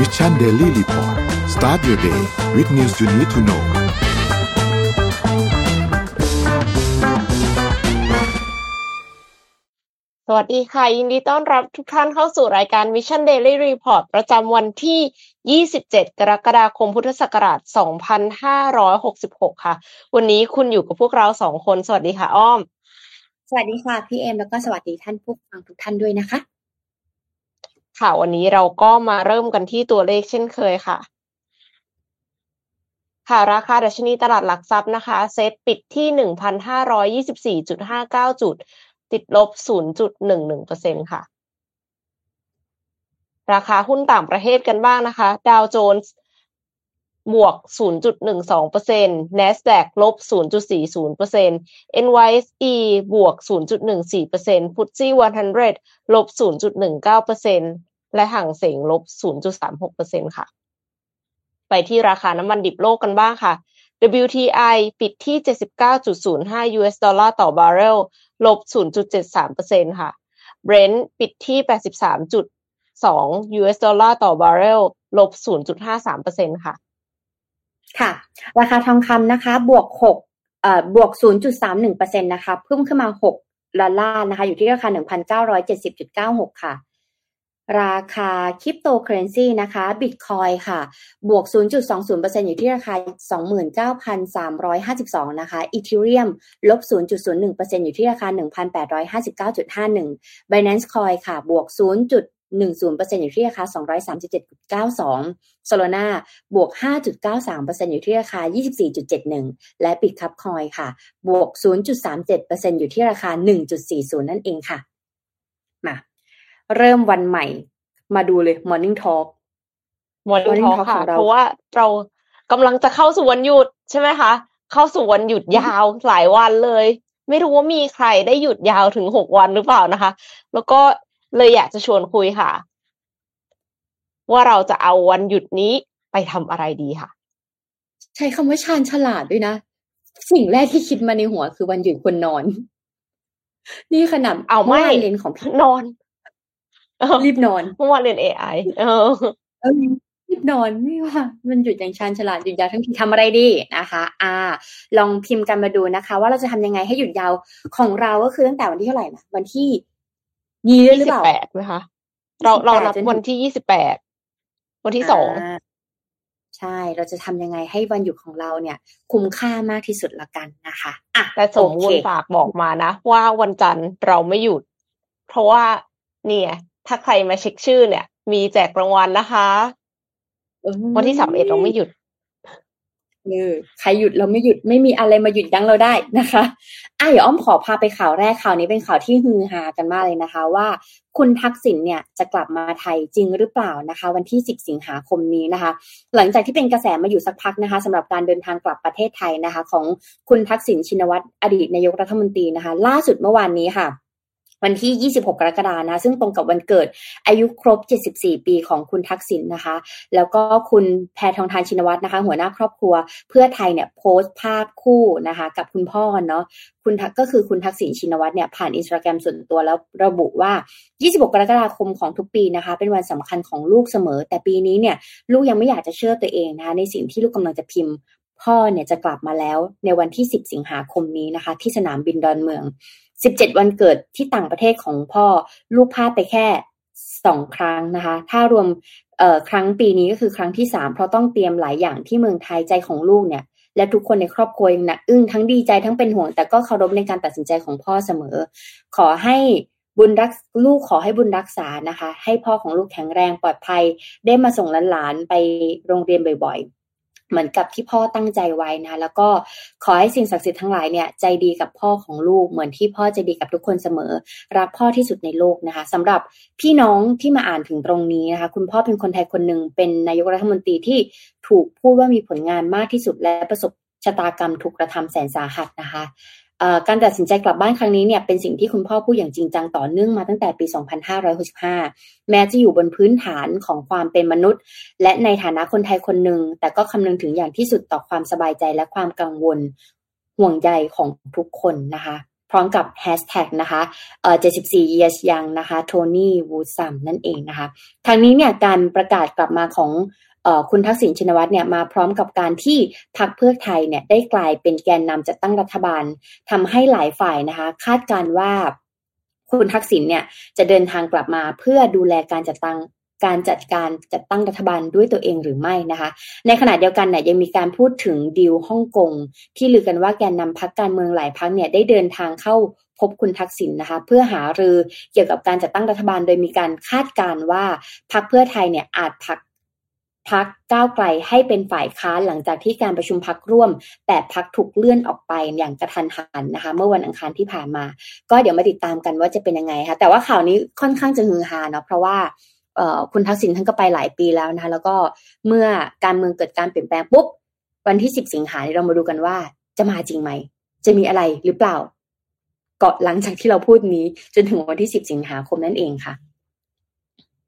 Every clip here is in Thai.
Mission Daily Report start your day with news you need to know สวัสดีค่ะ ยินดีต้อนรับทุกท่านเข้าสู่รายการ Mission Daily Report ประจำวันที่ 27 กรกฎาคมพุทธศักราช 2566 ค่ะ วันนี้คุณอยู่กับพวกเราสองคน สวัสดีค่ะ อ้อม สวัสดีค่ะ พี่เอ็มแล้วก็สวัสดีท่านผู้ฟังทุกท่านด้วยนะคะ ค่ะวันนี้เราก็มาเริ่มกันที่ตัวเลขเช่นเคยค่ะ ค่ะราคาดัชนีตลาดหลักทรัพย์นะคะ เซตปิดที่ 1,524.59 จุด ติดลบ 0.11%ค่ะ ราคาหุ้นต่างประเทศกันบ้างนะคะ ดาวโจนส์ บวก 0.12% NASDAQ ลบ 0.40% NYSE บวก 0.14% FTSE 100 ลบ 0.19%และฮั่งเส็งลบ 0.36%ค่ะ ไปที่ราคาน้ำมันดิบโลกกันบ้างค่ะ WTI ปิดที่ 79.05 US ดอลลาร์ต่อบาร์เรล ลบ 0.73%ค่ะ Brent ปิดที่ 83.2 US ดอลลาร์ต่อบาร์เรล ลบ 0.53%ค่ะ ค่ะ ราคาทองคำนะคะ บวกหกเอ่อบวก 0.31%นะคะเพิ่มขึ้นมา 6 ดอลลาร์นะคะ อยู่ที่ราคา 1,970.96 ค่ะ ราคาคริปโตเคอเรนซีนะคะบิตคอยค่ะ บวก 0.20%อยู่ที่ราคา 29,352 นะคะอีเทเรียมลบ 0.01%อยู่ที่ราคา 1,859.51 Binance Coin ค่ะ บวก 0. 10%อยู่ที่ราคา 237.92 Solana บวก 5.93%อยู่ที่ราคา 24.71 และ Bitcup Coin ค่ะ บวก 0.37%อยู่ที่ราคา 1.40 นั่นเองค่ะ มา เริ่มวันใหม่ มาดูเลย Morning Talk Morning Talk ค่ะ เพราะว่าเรากำลังจะเข้าสู่วันหยุดใช่ไหมคะ เข้าสู่วันหยุดยาวหลายวันเลย ไม่รู้ว่ามีใครได้หยุดยาวถึงหกวันหรือเปล่านะคะ แล้วก็ เลยอยากจะชวนคุยค่ะ ว่าเราจะเอาวันหยุดนี้ไปทำอะไรดีค่ะ ใช้คำว่าชาญฉลาดด้วยนะ สิ่งแรกที่คิดมาในหัวคือวันหยุดควรนอน นี่ขนาดเอาไม่เรียนของพี่นอน รีบนอนเมื่อวานเรียน AI เออเออรีบนอนไม่ว่า มันหยุดอย่างชาญฉลาดหยุดยาวทั้งทีทำอะไรดีนะคะ อ่า ลองพิมพ์กันมาดูนะคะ ว่าเราจะทำยังไงให้หยุดยาวของเราก็คือตั้งแต่วันที่เท่าไหร่นะวันที่ ยี่หรือเปล่าแปดไหมคะ เราเรานับจนถึงวันที่ยี่สิบแปดวันที่สองาใช่ เราจะทำยังไงให้วันหยุดของเราเนี่ย คุ้มค่ามากที่สุดละกันนะคะอะแต่สมมูลโอเคฝากบอกมานะ ว่าวันจันทร์เราไม่หยุด เพราะว่าเนี่ย ถ้าใครมาเช็คชื่อเนี่ย มีแจกรางวัลนะคะวันที่สามเอ็ดเราไม่หยุดเออใครหยุดเราไม่หยุดไม่มีอะไรมาหยุดยั้งเราได้นะคะ อะเดี๋ยวอ้อมขอพาไปข่าวแรกข่าวนี้เป็นข่าวที่ฮือฮากันมากเลยนะคะ ว่าคุณทักษิณเนี่ยจะกลับมาไทยจริงหรือเปล่านะคะ วันที่ 10 สิงหาคมนี้นะคะ หลังจากที่เป็นกระแสมาอยู่สักพักนะคะสำหรับการเดินทางกลับประเทศไทยนะคะ ของคุณทักษิณชินวัตรอดีตนายกรัฐมนตรีนะคะ ล่าสุดเมื่อวานนี้ค่ะ วันที่ 26 กรกฎานะ ซึ่งตรงกับวันเกิดอายุครบ 74 ปีของคุณทักษิณนะคะ แล้วก็คุณแพทองทานชินวัตรนะคะ หัวหน้าครอบครัว เพื่อไทยเนี่ยโพสต์ภาพคู่นะคะ กับคุณพ่อเนาะคุณทักก็คือคุณทักษิณชินวัตรเนี่ยผ่านอินสตาแกรมส่วนตัวแล้วระบุว่า 26 กรกฎาคมของทุกปีนะคะ เป็นวันสำคัญของลูกเสมอ แต่ปีนี้เนี่ยลูกยังไม่อยากจะเชื่อตัวเองนะคะในสิ่งที่ลูกกำลังจะพิมพ์พ่อเนี่ยจะกลับมาแล้วในวันที่ 10 สิงหาคมนี้นะคะ ที่สนามบินดอนเมือง 17 วันเกิดที่ต่างประเทศของพ่อ ลูกพลาดไปแค่สองครั้งนะคะ ถ้ารวมครั้งปีนี้ก็คือครั้งที่สามเพราะต้องเตรียมหลายอย่างที่เมืองไทยใจของลูกเนี่ย และทุกคนในครอบครัวหนะอึ้งทั้งดีใจทั้งเป็นห่วง แต่ก็เคารพในการตัดสินใจของพ่อเสมอ ขอให้บุญรักลูกขอให้บุญรักษานะคะ ให้พ่อของลูกแข็งแรงปลอดภัย ได้มาส่งหลานๆไปโรงเรียนบ่อยๆ เหมือนกับที่พ่อตั้งใจไว้นะ แล้วก็ขอให้สิ่งศักดิ์สิทธิ์ทั้งหลายเนี่ยใจดีกับพ่อของลูก เหมือนที่พ่อใจดีกับทุกคนเสมอ รักพ่อที่สุดในโลกนะคะสำหรับพี่น้องที่มาอ่านถึงตรงนี้นะคะ คุณพ่อเป็นคนไทยคนหนึ่งเป็นนายกรัฐมนตรีที่ถูกพูดว่ามีผลงานมากที่สุดและประสบชะตากรรมถูกกระทำแสนสาหัสนะคะ การตัดสินใจกลับบ้านครั้งนี้เนี่ยเป็นสิ่งที่คุณพ่อพูดอย่างจริงจังต่อเนื่องมาตั้งแต่ปี 2565 แม้จะอยู่บนพื้นฐานของความเป็นมนุษย์ และในฐานะคนไทยคนหนึ่ง แต่ก็คำนึงถึงอย่างที่สุดต่อความสบายใจและความกังวลห่วงใยของทุกคนนะคะ พร้อมกับแฮชแท็กนะคะเอ่อ74 years ยังนะคะโทนี่วูซัมนั่นเองนะคะ ทางนี้เนี่ยการประกาศกลับมาของ คุณทักษิณชินวัตรเนี่ยมาพร้อมกับการที่พรรคเพื่อไทยเนี่ยได้กลายเป็นแกนนำจัดตั้งรัฐบาลทำให้หลายฝ่ายนะคะ คาดการว่าคุณทักษิณเนี่ยจะเดินทางกลับมาเพื่อดูแลการจัดตั้งการจัดการจัดตั้งรัฐบาลด้วยตัวเองหรือไม่นะคะ ในขณะเดียวกันเนี่ยยังมีการพูดถึงดีลฮ่องกงที่ลือกันว่าแกนนำพักการเมืองหลายพักเนี่ยได้เดินทางเข้าพบคุณทักษิณนนะคะ เพื่อหารือเกี่ยวกับการจัดตั้งรัฐบาลโดยมีการคาดการว่าพักเพื่อไทยเนี่ยอาจพัก พักก้าวไกลให้เป็นฝ่ายค้านหลังจากที่การประชุมพักร่วมแต่พักถูกเลื่อนออกไปอย่างกระทันหันนะคะ เมื่อวันอังคารที่ผ่านมา ก็เดี๋ยวมาติดตามกันว่าจะเป็นยังไงคะแต่ว่าข่าวนี้ค่อนข้างจะฮือฮาเนาะเพราะว่าคุณทักษิณท่านก็ไปหลายปีแล้วนะคะแล้วก็เมื่อการเมืองเกิดการเปลี่ยนแปลงปุ๊บวันที่สิบสิงหาเรามาดูกันว่าจะมาจริงไหม จะมีอะไรหรือเปล่าเกาะหลังจากที่เราพูดนี้ จนถึงวันที่สิบสิงหาคมนั่นเองค่ะ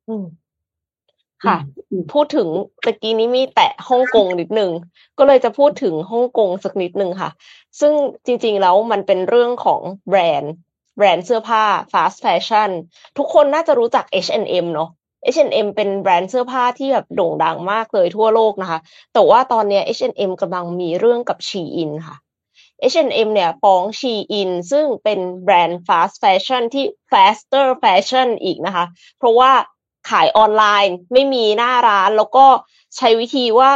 อืม ค่ะ พูดถึงตะกี้นี้มีแตะฮ่องกงนิดนึง ก็เลยจะพูดถึงฮ่องกงสักนิดนึงค่ะ ซึ่งจริงๆแล้วมันเป็นเรื่องของแบรนด์ แบรนด์เสื้อผ้า fast fashion ทุกคนน่าจะรู้จัก H&M เนาะ H&M เป็นแบรนด์เสื้อผ้าที่แบบโด่งดังมากเลยทั่วโลกนะคะ แต่ว่าตอนนี้ H&M กำลังมีเรื่องกับ Shein ค่ะ H&M เนี่ยฟ้อง Shein ซึ่งเป็นแบรนด์ fast fashion ที่ faster fashion อีกนะคะ เพราะว่า ขายออนไลน์ ไม่มีหน้าร้าน แล้วก็ใช้วิธีว่า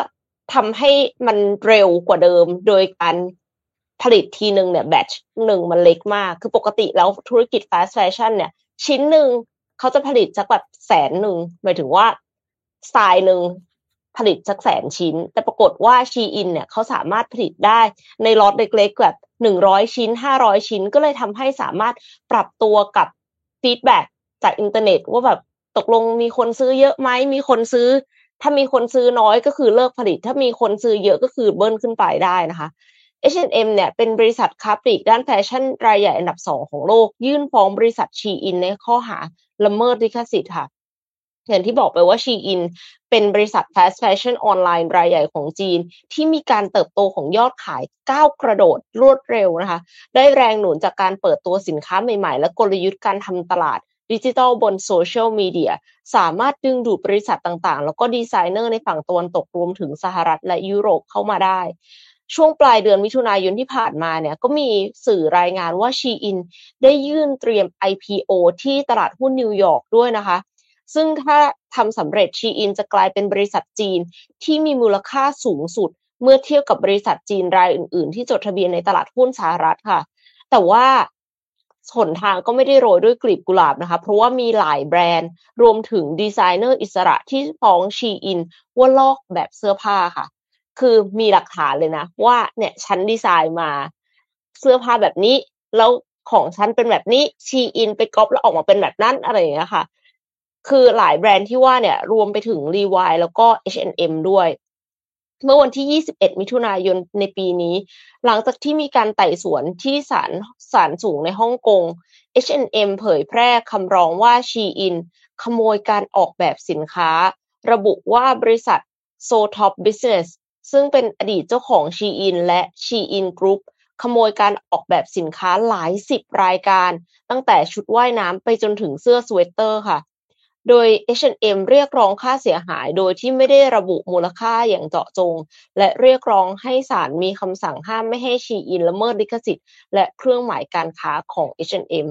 ทำให้มันเร็วกว่าเดิม โดยการผลิตทีหนึ่งเนี่ย batch หนึ่งมันเล็กมาก คือปกติแล้วธุรกิจ fast fashion เนี่ย ชิ้นหนึ่งเขาจะผลิตสักแบบแสนหนึ่งหมายถึงว่าสไตล์หนึ่งผลิตสักแสนชิ้น แต่ปรากฏว่าชีอินเนี่ยเขาสามารถผลิตได้ในล็อตเล็กๆแบบหนึ่งร้อยชิ้นห้าร้อยชิ้น ก็เลยทำให้สามารถปรับตัวกับ feedback จากอินเทอร์เน็ตว่าแบบ ตกลงมีคนซื้อเยอะไหมมีคนซื้อ ถ้ามีคนซื้อน้อยก็คือเลิกผลิต ถ้ามีคนซื้อเยอะก็คือเบิ้ลขึ้นไปได้นะคะ H&M เนี่ยเป็นบริษัทค้าปลีกด้านแฟชั่นรายใหญ่อันดับสองของโลก ยื่นฟ้องบริษัทชีอินในข้อหาละเมิดลิขสิทธิ์ค่ะอย่างที่บอกไปว่าชีอินเป็นบริษัทแฟชั่นแฟชั่นออนไลน์รายใหญ่ของจีน ที่มีการเติบโตของยอดขายก้าวกระโดดรวดเร็วนะคะ ได้แรงหนุนจากการเปิดตัวสินค้าใหม่ๆ และกลยุทธ์การทำตลาด ดิจิทัลบนโซเชียลมีเดียสามารถดึงดูดบริษัทต่างๆ แล้วก็ดีไซเนอร์ในฝั่งตะวันตกรวมถึงสหรัฐและยุโรปเข้ามาได้ ช่วงปลายเดือนมิถุนายนที่ผ่านมาเนี่ยก็มีสื่อรายงานว่าชีอินได้ยื่นเตรียม IPO ที่ตลาดหุ้นนิวยอร์กด้วยนะคะซึ่งถ้าทำสำเร็จชีอินจะกลายเป็นบริษัทจีนที่มีมูลค่าสูงสุด เมื่อเทียบกับบริษัทจีนรายอื่น ๆ ที่จดทะเบียนในตลาดหุ้นสหรัฐค่ะ แต่ว่า หนทางก็ไม่ได้โรยด้วยกลีบกุหลาบนะคะ เพราะว่ามีหลายแบรนด์ รวมถึงดีไซเนอร์อิสระที่ฟ้องชีอิน ว่าลอกแบบเสื้อผ้าค่ะ คือมีหลักฐานเลยนะ ว่าเนี่ยฉันดีไซน์มาเสื้อผ้าแบบนี้ แล้วของฉันเป็นแบบนี้ชีอินไปก๊อปแล้วออกมาเป็นแบบนั้นอะไรอย่างเงี้ยค่ะ คือหลายแบรนด์ที่ว่าเนี่ยรวมไปถึงรีวายแล้วก็ H&M ด้วย เมื่อวันที่ 21 มิถุนายนในปีนี้ หลังจากที่มีการไต่สวนที่ศาลศาลสูงในฮ่องกง H&M เผยแพร่คำร้องว่าชีอิน ขโมยการออกแบบสินค้า ระบุว่าบริษัท Zoetop Business ซึ่งเป็นอดีตเจ้าของชีอินและชีอินกรุ๊ปขโมยการออกแบบสินค้าหลายสิบรายการ ตั้งแต่ชุดว่ายน้ำไปจนถึงเสื้อสเวตเตอร์ค่ะ โดย H&M เรียกร้องค่าเสียหาย โดยที่ไม่ได้ระบุมูลค่าอย่างเจาะจง และเรียกร้องให้ศาลมีคำสั่งห้ามไม่ให้ชีอินละเมิดลิขสิทธิ์ และเครื่องหมายการค้าของ H&M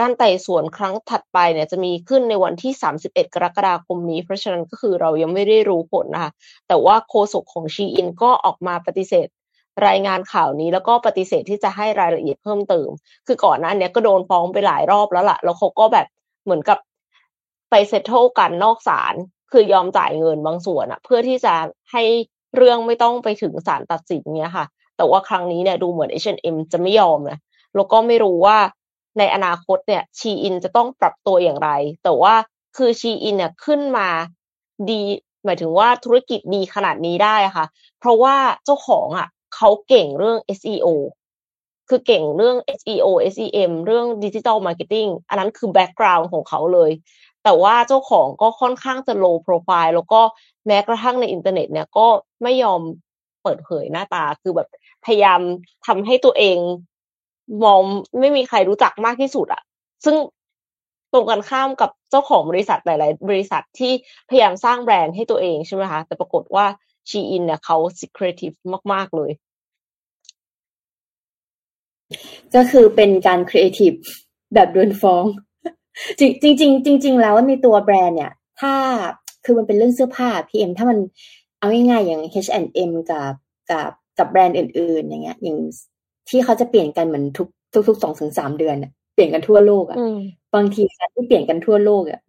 การไต่สวนครั้งถัดไปเนี่ยจะมีขึ้นในวันที่ 31 กรกฎาคมนี้ เพราะฉะนั้นก็คือเรายังไม่ได้รู้ผลนะคะ แต่ว่าโฆษกของชีอินก็ออกมาปฏิเสธ รายงานข่าวนี้แล้วก็ปฏิเสธที่จะให้รายละเอียดเพิ่มเติม คือก่อนหน้านี้ก็โดนฟ้องไปหลายรอบแล้วละ่ะ แล้วเขาก็แบบเหมือนกับ ไปเซตโทกันนอกศาลคือยอมจ่ายเงินบางส่วนอะเพื่อที่จะให้เรื่องไม่ต้องไปถึงศาลตัดสินเนี้ยค่ะ แต่ว่าครั้งนี้เนี่ยดูเหมือน H&M จะไม่ยอมนะแล้วก็ไม่รู้ว่าในอนาคตเนี่ยชีอินจะต้องปรับตัวอย่างไร แต่ว่าคือชีอินเนี่ยขึ้นมาดี หมายถึงว่าธุรกิจดีขนาดนี้ได้ค่ะ เพราะว่าเจ้าของอะเขาเก่งเรื่อง SEO คือเก่งเรื่อง SEO SEM เรื่อง digital marketing อันนั้นคือ background ของเขาเลย แต่ว่าเจ้าของก็ค่อนข้างจะ low profile แล้วก็แม้กระทั่งในอินเทอร์เน็ตเนี่ยก็ไม่ยอมเปิดเผยหน้าตาคือแบบพยายามทำให้ตัวเอง มองไม่มีใครรู้จักมากที่สุดอะซึ่งตรงกันข้ามกับเจ้าของบริษัทหลาย ๆ บริษัทที่พยายามสร้างแบรนด์ให้ตัวเองใช่ไหมคะ แต่ปรากฏว่าชีอินเนี่ยเขา secretive มาก ๆ เลย ก็คือเป็นการครีเอทีฟแบบโดนฟ้อง จริงจริงจริง ๆ แล้วในตัวแบรนด์เนี่ย ถ้าคือมันเป็นเรื่องเสื้อผ้าพีเอ็มถ้ามันเอาง่ายๆอย่าง H&M กับกับกับแบรนด์อื่น ๆ อย่างเงี้ย อย่างที่เขาจะเปลี่ยนกันเหมือนทุกทุกๆสองถึงสามเดือนอะเปลี่ยนกันทั่วโลกอะบางทีการที่เปลี่ยนกันทั่วโลกอะ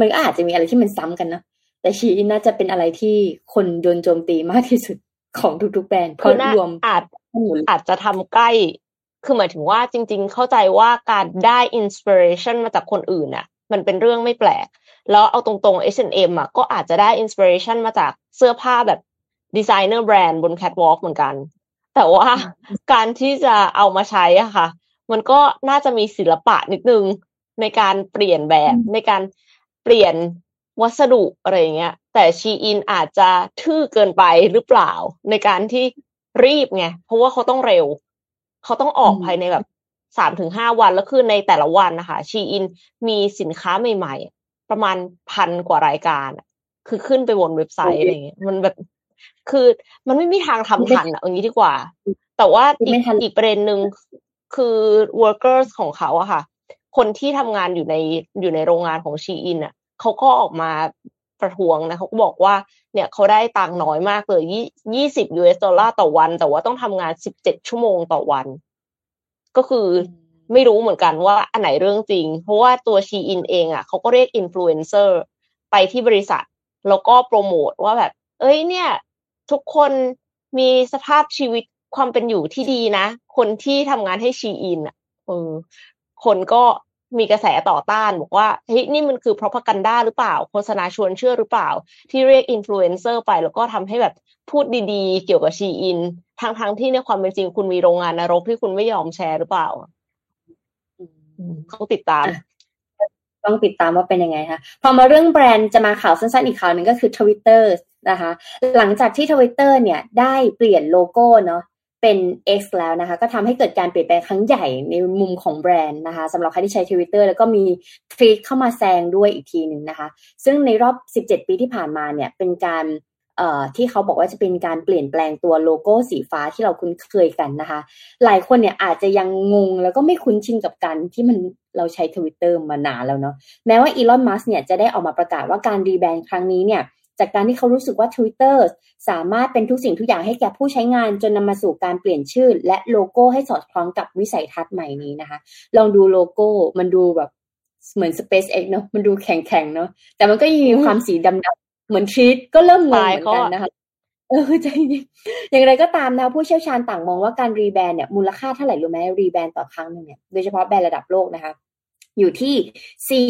มันก็อาจจะมีอะไรที่มันซ้ำกันนะแต่ชีอินน่าจะเป็นอะไรที่คนโดนโจมตีมากที่สุดของทุกๆแบรนด์เพราะรวมอาจอาจจะทำใกล้ คือหมายถึงว่าจริง ๆ เข้าใจว่าการได้อินสปิเรชันมาจากคนอื่นน่ะมันเป็นเรื่องไม่แปลก แล้วเอาตรงๆ H&M อะก็อาจจะได้ inspiration มาจากเสื้อผ้าแบบดีไซเนอร์แบรนด์บนแคทวอล์กเหมือนกัน แต่ว่าการที่จะเอามาใช้อะค่ะ มันก็น่าจะมีศิลปะนิดนึงในการเปลี่ยนแบบในการเปลี่ยนวัสดุอะไรเงี้ย แต่ชีอินอาจจะทื่อเกินไปหรือเปล่า ในการที่รีบไงเพราะว่าเขาต้องเร็ว เขาต้องออกภายในแบบสามถึงห้าวันแล้วคือในแต่ละวันนะคะ ชีอินมีสินค้าใหม่ ๆ ประมาณพันกว่ารายการ คือขึ้นไปบนเว็บไซต์อะไรเงี้ยมันแบบคือมันไม่มีทางทำทันอะอย่างนี้ดีกว่า แต่ว่าอีกอีกประเด็นหนึ่งคือ workers ของเขาอะค่ะ คนที่ทำงานอยู่ในอยู่ในโรงงานของชีอินอะเขาก็ออกมา ประท้วงนะเขาก็บอกว่าเนี่ยเขาได้ตังค์น้อยมากเลยยี่ยี่สิบ US ดอลลาร์ต่อวัน แต่ว่าต้องทำงานสิบเจ็ดชั่วโมงต่อวัน ก็คือไม่รู้เหมือนกันว่าอันไหนเรื่องจริง เพราะว่าตัวชีอินเองอะเขาก็เรียกอินฟลูเอนเซอร์ไปที่บริษัท แล้วก็โปรโมทว่าแบบ เอ้ยเนี่ย ทุกคนมีสภาพชีวิตความเป็นอยู่ที่ดีนะ คนที่ทำงานให้ชีอินอะเออคนก็ มีกระแสต่อต้านบอกว่าเฮ้ยนี่มันคือ propaganda หรือเปล่า โฆษณาชวนเชื่อหรือเปล่า ที่เรียกอินฟลูเอนเซอร์ไป แล้วก็ทำให้แบบพูดดีๆ เกี่ยวกับชีอินทั้งๆ ที่ในความเป็นจริงคุณมีโรงงานนรกที่คุณไม่ยอมแชร์หรือเปล่าต้องติดตาม ต้องติดตามว่าเป็นยังไงคะพอมาเรื่องแบรนด์จะมาข่าวสั้นๆอีกข่าวหนึ่งก็คือทวิตเตอร์นะคะ หลังจากที่ทวิตเตอร์เนี่ยได้เปลี่ยนโลโก้เนาะ เป็น X แล้วนะคะ ก็ทำให้เกิดการเปลี่ยนแปลงครั้งใหญ่ในมุมของแบรนด์นะคะสำหรับใครที่ใช้ Twitter แล้วก็มีทวีตเข้ามาแซงด้วยอีกทีหนึ่งนะคะ ซึ่งในรอบ 17 ปีที่ผ่านมาเนี่ยเป็นการเอ่อที่เขาบอกว่าจะเป็นการเปลี่ยนแปลงตัวโลโก้สีฟ้าที่เราคุ้นเคยกันนะคะ หลายคนเนี่ยอาจจะยังงงแล้วก็ไม่คุ้นชินกับการที่มันเราใช้ทวิตเตอร์มานานแล้วเนาะแม้ว่าอีลอนมัสก์เนี่ยจะได้ออกมาประกาศว่าการรีแบรนด์ครั้งนี้เนี่ย จากการที่เขารู้สึกว่า Twitter สามารถเป็นทุกสิ่งทุกอย่างให้แก่ผู้ใช้งานจนนำมาสู่การเปลี่ยนชื่อ และโลโก้ให้สอดคล้องกับวิสัยทัศน์ใหม่นี้นะคะ ลองดูโลโก้มันดูแบบเหมือน SpaceX เนาะมันดูแข็งๆเนาะแต่มันก็ยังมีความสีดำๆเหมือนชีตก็เริ่มงงเหมือนกันนะคะเออใจอย่างไรก็ตามนะผู้เชี่ยวชาญต่างมองว่าการรีแบรนด์เนี่ยมูลค่าเท่าไหร่รู้ไหมรีแบรนด์ต่อครั้งนึงเนี่ยโดยเฉพาะแบรนด์ระดับโลกนะคะ อยู่ที่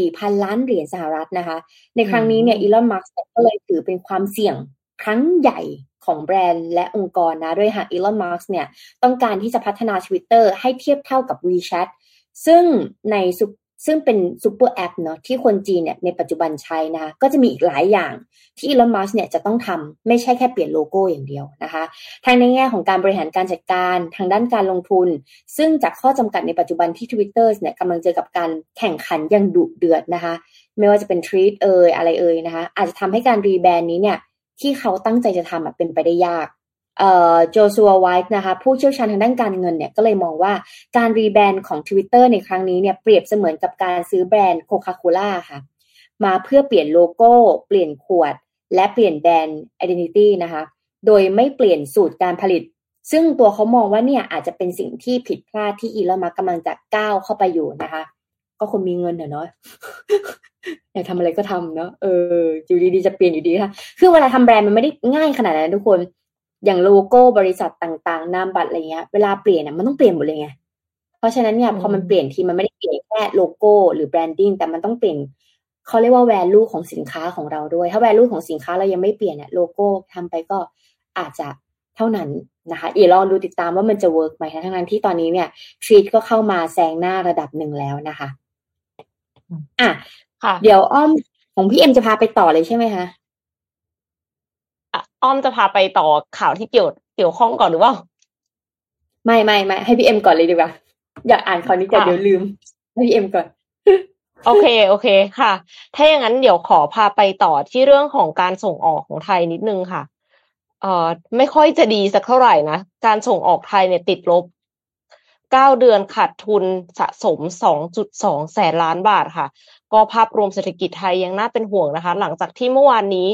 44,000 ล้านเหรียญสหรัฐนะคะ ในครั้งนี้เนี่ยอีลอนมัสก์ก็เลยถือเป็นความเสี่ยงครั้งใหญ่ของแบรนด์และองค์กรนะด้วยหากอีลอนมัสก์เนี่ยต้องการที่จะพัฒนา Twitter ให้เทียบเท่ากับ WeChat ซึ่งใน ซึ่งเป็นซูเปอร์แอปเนาะที่คนจีนเนี่ยในปัจจุบันใช้นะคะก็จะมีอีกหลายอย่างที่อีลอนมัสก์เนี่ยจะต้องทำไม่ใช่แค่เปลี่ยนโลโก้อย่างเดียวนะคะทั้งในแง่ของการบริหารการจัดการทางด้านการลงทุน ซึ่งจากข้อจำกัดในปัจจุบันที่ Twitter เนี่ยกำลังเจอกับการแข่งขันอย่างดุเดือดนะคะไม่ว่าจะเป็น Threads เอยอะไรเอยนะคะอาจจะทำให้การรีแบรนด์นี้เนี่ยที่เขาตั้งใจจะทำเป็นไปได้ยาก โจซัวไวท์นะคะผู้เชี่ยวชาญทางด้านการเงินเนี่ยก็เลยมองว่าการรีแบรนด์ของ Twitter ในครั้งนี้เนี่ยเปรียบเสมือนกับการซื้อแบรนด์โคคาโคล่าค่ะ มาเพื่อเปลี่ยนโลโก้ เปลี่ยนขวด และเปลี่ยนแบรนด์ identity นะคะ โดยไม่เปลี่ยนสูตรการผลิต ซึ่งตัวเขามองว่าเนี่ยอาจจะเป็นสิ่งที่ผิดพลาดที่อีลอนมัสก์กำลังจะก้าวเข้าไปอยู่นะคะ ก็คนมีเงินเนาะอยากทำอะไรก็ทำเนาะเอออยู่ดีๆจะเปลี่ยนอยู่ดีค่ะ คือเวลาทำแบรนด์มันไม่ได้ง่ายขนาดนั้นทุกคน อย่างโลโก้บริษัทต่างๆ นามบัตรอะไรเงี้ย เวลาเปลี่ยนเนี่ยมันต้องเปลี่ยนหมดเลยไง เพราะฉะนั้นเนี่ยพอมันเปลี่ยนทีมันไม่ได้เปลี่ยนแค่โลโก้หรือ branding แต่มันต้องเปลี่ยนเขาเรียกว่า value ของสินค้าของเราด้วย ถ้า value ของสินค้าเรายังไม่เปลี่ยนเนี่ยโลโก้ทำไปก็อาจจะเท่านั้นนะคะอีลองดูติดตามว่ามันจะเวิร์กไหมทั้งนั้นที่ตอนนี้เนี่ย Threads ก็เข้ามาแซงหน้าระดับหนึ่งแล้วนะคะอะเดี๋ยวอ้อมของพี่เอ็มจะพาไปต่อเลยใช่ไหมคะ อ้อมจะพาไปต่อข่าวที่เกี่ยวเกี่ยวข้องก่อนหรือว่า ไม่ไม่ไม่ให้พี่เอ็มก่อนเลยดีกว่า อยากอ่านคราวนี้จะเดี๋ยวลืม ให้พี่เอ็มก่อน โอเคโอเคค่ะ ถ้าอย่างนั้นเดี๋ยวขอพาไปต่อที่เรื่องของการส่งออกของไทยนิดนึงค่ะ เอ่อไม่ค่อยจะดีสักเท่าไหร่นะ การส่งออกไทยเนี่ยติดลบเก้าเดือนขาดทุนสะสมสองจุดสองแสนล้านบาทค่ะ ก็ภาพรวมเศรษฐกิจไทยยังน่าเป็นห่วงนะคะ หลังจากที่เมื่อวานนี้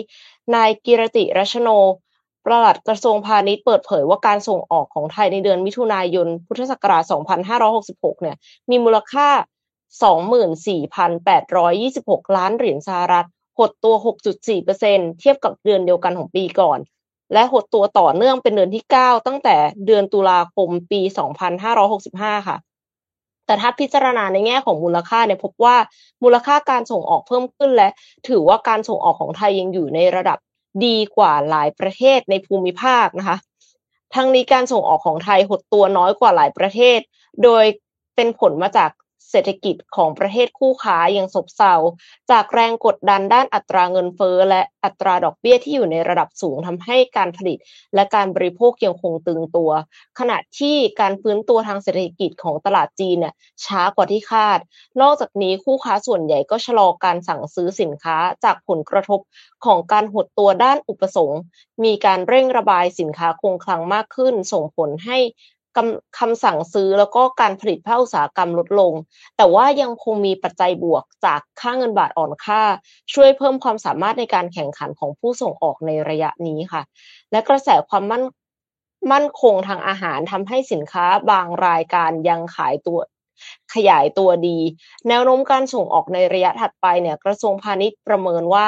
นายกิรติรัชโน ปลัดกระทรวงพาณิชย์เปิดเผยว่าการส่งออกของไทยในเดือนมิถุนายน พุทธศักราช 2566 เนี่ย มีมูลค่า 24,826 ล้านเหรียญสหรัฐ หดตัว 6.4%เทียบกับเดือนเดียวกันของปีก่อน และหดตัวต่อเนื่องเป็นเดือนที่ 9 ตั้งแต่เดือนตุลาคมปี 2565 ค่ะ แต่ถ้าพิจารณาในแง่ของมูลค่าเนี่ยพบว่ามูลค่าการส่งออกเพิ่มขึ้นและ ถือว่าการส่งออกของไทยยังอยู่ในระดับดีกว่าหลายประเทศในภูมิภาคนะคะ ทั้งนี้การส่งออกของไทยหดตัวน้อยกว่าหลายประเทศ โดยเป็นผลมาจาก เศรษฐกิจของประเทศคู่ค้ายังซบเซาจากแรงกดดันด้านอัตราเงินเฟ้อและอัตราดอกเบี้ยที่อยู่ในระดับสูงทำให้การผลิต และการบริโภคยังคงตึงตัว ขณะที่การฟื้นตัวทางเศรษฐกิจของตลาดจีนเนี่ยช้ากว่าที่คาด นอกจากนี้คู่ค้าส่วนใหญ่ก็ชะลอการสั่งซื้อสินค้าจากผลกระทบของการหดตัวด้านอุปสงค์ มีการเร่งระบายสินค้าคงคลังมากขึ้น ส่งผลให้ คำสั่งซื้อแล้วก็การผลิตภาคอุตสาหกรรมลดลง แต่ว่ายังคงมีปัจจัยบวกจากค่าเงินบาทอ่อนค่า ช่วยเพิ่มความสามารถในการแข่งขันของผู้ส่งออกในระยะนี้ค่ะ และกระแสความมั่นมั่นคงทางอาหารทำให้สินค้าบางรายการยังขายตัวขยายตัวดี แนวโน้มการส่งออกในระยะถัดไปเนี่ยกระทรวงพาณิชย์ประเมินว่า